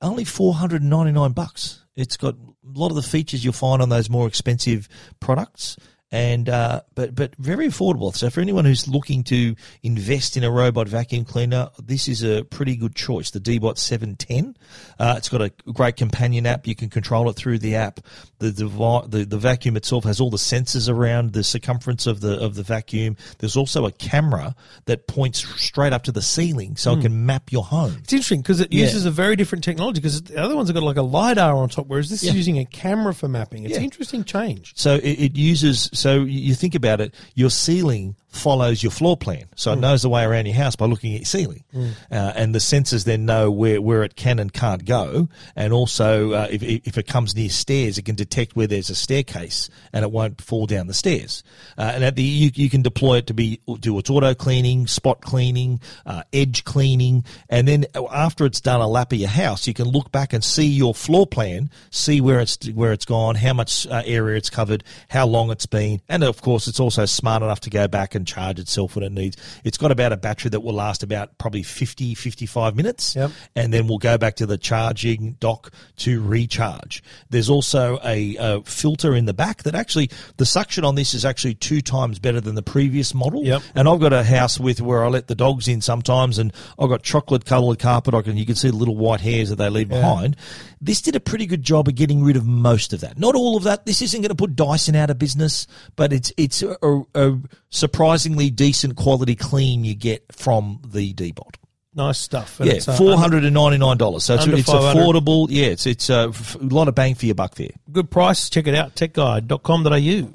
Only four hundred and ninety nine bucks. It's got a lot of the features you'll find on those more expensive products. And uh, but but very affordable. So for anyone who's looking to invest in a robot vacuum cleaner, this is a pretty good choice. The Deebot 710. Uh, it's got a great companion app. You can control it through the app. The, devi- the the vacuum itself has all the sensors around the circumference of the of the vacuum. There's also a camera that points straight up to the ceiling, so it hmm. can map your home. It's interesting because it Yeah. uses a very different technology because the other ones have got like a LiDAR on top, whereas this Yeah. is using a camera for mapping. It's Yeah. an interesting change. So it, it uses. So you think about it. Your ceiling follows your floor plan, so it knows the way around your house by looking at your ceiling, uh, and the sensors then know where, where it can and can't go, and also uh, if if it comes near stairs, it can detect where there's a staircase and it won't fall down the stairs. Uh, and at the you, you can deploy it to be do its auto cleaning, spot cleaning, uh, edge cleaning, and then after it's done a lap of your house, you can look back and see your floor plan, see where it's where it's gone, how much uh, area it's covered, how long it's been, and of course, it's also smart enough to go back and charge itself when it needs. It's got about a battery that will last about probably 50, 55 minutes, Yep. and then we'll go back to the charging dock to recharge. There's also a, a filter in the back that actually the suction on this is actually two times better than the previous model. Yep. And I've got a house with where I let the dogs in sometimes, and I've got chocolate coloured carpet. I can you can see the little white hairs that they leave behind. This did a pretty good job of getting rid of most of that. Not all of that. This isn't going to put Dyson out of business, but it's it's a, a surprisingly decent quality clean you get from the Deebot. Nice stuff. And Yeah, uh, four hundred and ninety nine dollars. So it's, it's affordable. Yeah, it's it's a, f- a lot of bang for your buck there. Good price. Check it out. Techguide.com.au.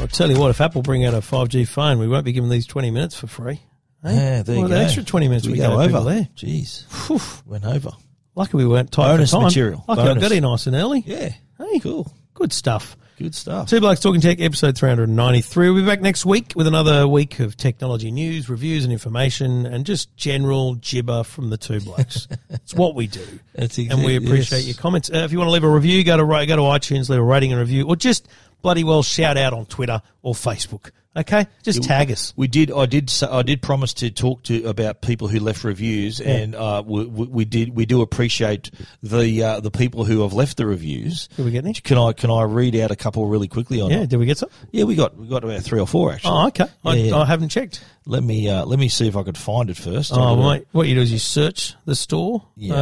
I'll tell you what, if Apple bring out a 5G phone, we won't be giving these 20 minutes for free. Hey? Yeah, there you well, go. The extra 20 minutes we, we go over. there. Jeez, went over. Lucky we weren't tight Bonus for time. material. Lucky I got in nice and early. Yeah, Hey, cool, good stuff. good stuff. Two Blokes Talking Tech, episode 393. We'll be back next week with another week of technology news, reviews and information, and just general gibber from the two blokes. it's what we do. That's exa- and we appreciate yes. your comments. Uh, if you want to leave a review, go to go to iTunes, leave a rating and review, or just bloody well shout out on Twitter or Facebook. Okay, just tag us. We did. I did. I did promise to talk to about people who left reviews, and uh, we, we we did. We do appreciate the uh, the people who have left the reviews. Did we get any? Can I can I read out a couple really quickly on? Yeah, did we get some? yeah. We got we got about three or four actually. Oh, okay. I, Yeah, yeah. I haven't checked. Let me uh, let me see if I could find it first. Oh, mate, what you do is you search the store. Yeah.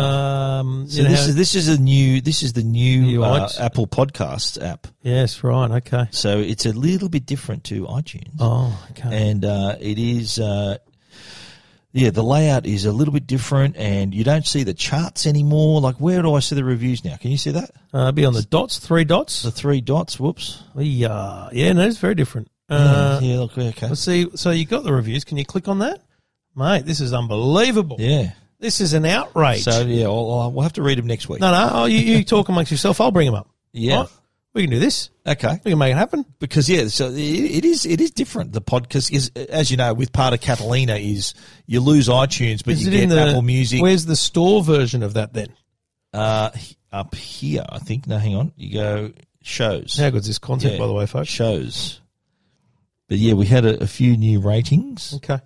Um, So this is this is a new this is the new New uh. Apple Podcasts app. yes, right, okay. So it's a little bit different to iTunes. Oh, okay. and uh, it is uh, yeah the layout is a little bit different and you don't see the charts anymore like where do i see the reviews now can you see that Uh, be on the dots, three dots. the three dots whoops Yeah, yeah, no, it's very different. Uh, yeah look okay Let's see. So you got the reviews. Can you click on that, mate? This is unbelievable. yeah This is an outrage. So yeah, I'll, I'll, we'll have to read them next week. no, no, oh, you, you talk amongst yourself. I'll bring them up. Yeah. Right? We can do this. Okay. We can make it happen. because yeah, so it, it is it is different. The podcast is, as you know, with part of Catalina is you lose iTunes, but Is you get the Apple Music Where's the store version of that then? uh, up here. I think. No, hang on. You go shows. How good's this content, Yeah, by the way, folks? Shows. But yeah, we had a, a few new ratings. Okay.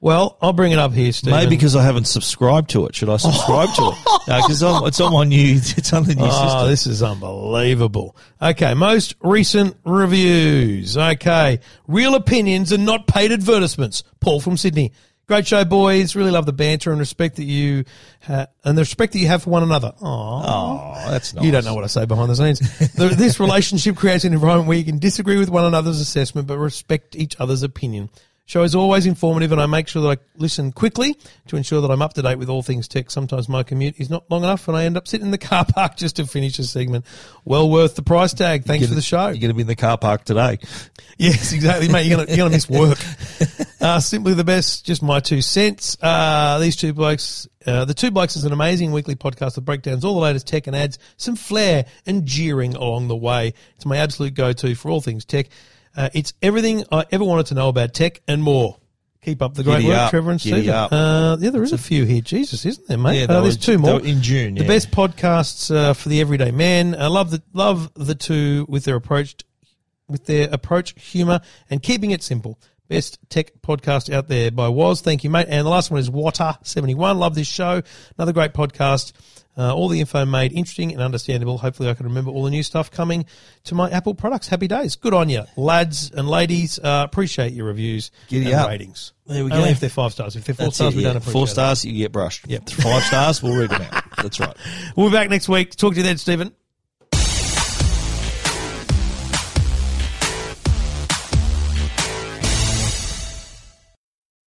Well, I'll bring it up here, Steve. Maybe because I haven't subscribed to it. Should I subscribe to it? No, because it's on my new. It's on the new Oh, system. this is unbelievable. Okay, most recent reviews. Okay, real opinions and not paid advertisements. Paul from Sydney. Great show, boys. Really love the banter and respect that you ha- and the respect that you have for one another. Aww. Oh, that's nice. You don't know what I say behind the scenes. The- this relationship creates an environment where you can disagree with one another's assessment but respect each other's opinion. Show is always informative and I make sure that I listen quickly to ensure that I'm up to date with all things tech. Sometimes my commute is not long enough and I end up sitting in the car park just to finish a segment. Well worth the price tag. Thanks for the show. You're going to be in the car park today. Yes, exactly, mate. You're gonna you're gonna miss work. Uh, simply the best. Just my two cents. Uh, these two blokes. Uh, the two blokes is an amazing weekly podcast that breakdowns all the latest tech and adds some flair and jeering along the way. It's my absolute go-to for all things tech. Uh, it's everything I ever wanted to know about tech and more. Keep up the great Giddy work, up. Trevor and Giddy Stephen. up. Uh, yeah, there is a few here. Jesus, isn't there, mate? Yeah, uh, there's were- two more they were in June, The yeah. best podcasts uh, for the everyday man. I love the love the two with their approach with their approach, humor, and keeping it simple. Best tech podcast out there by Was. Thank you, mate. And the last one is Water71. Love this show. Another great podcast. Uh, all the info made interesting and understandable. Hopefully, I can remember all the new stuff coming to my Apple products. Happy days. Good on you, lads and ladies. Uh, appreciate your reviews Giddy and up. ratings. There we Only go. if they're five stars. If they're four That's stars, it, we yeah. don't appreciate Four it. stars, you get brushed. Yep. Five stars, we'll read them out. That's right. We'll be back next week. Talk to you then, Stephen.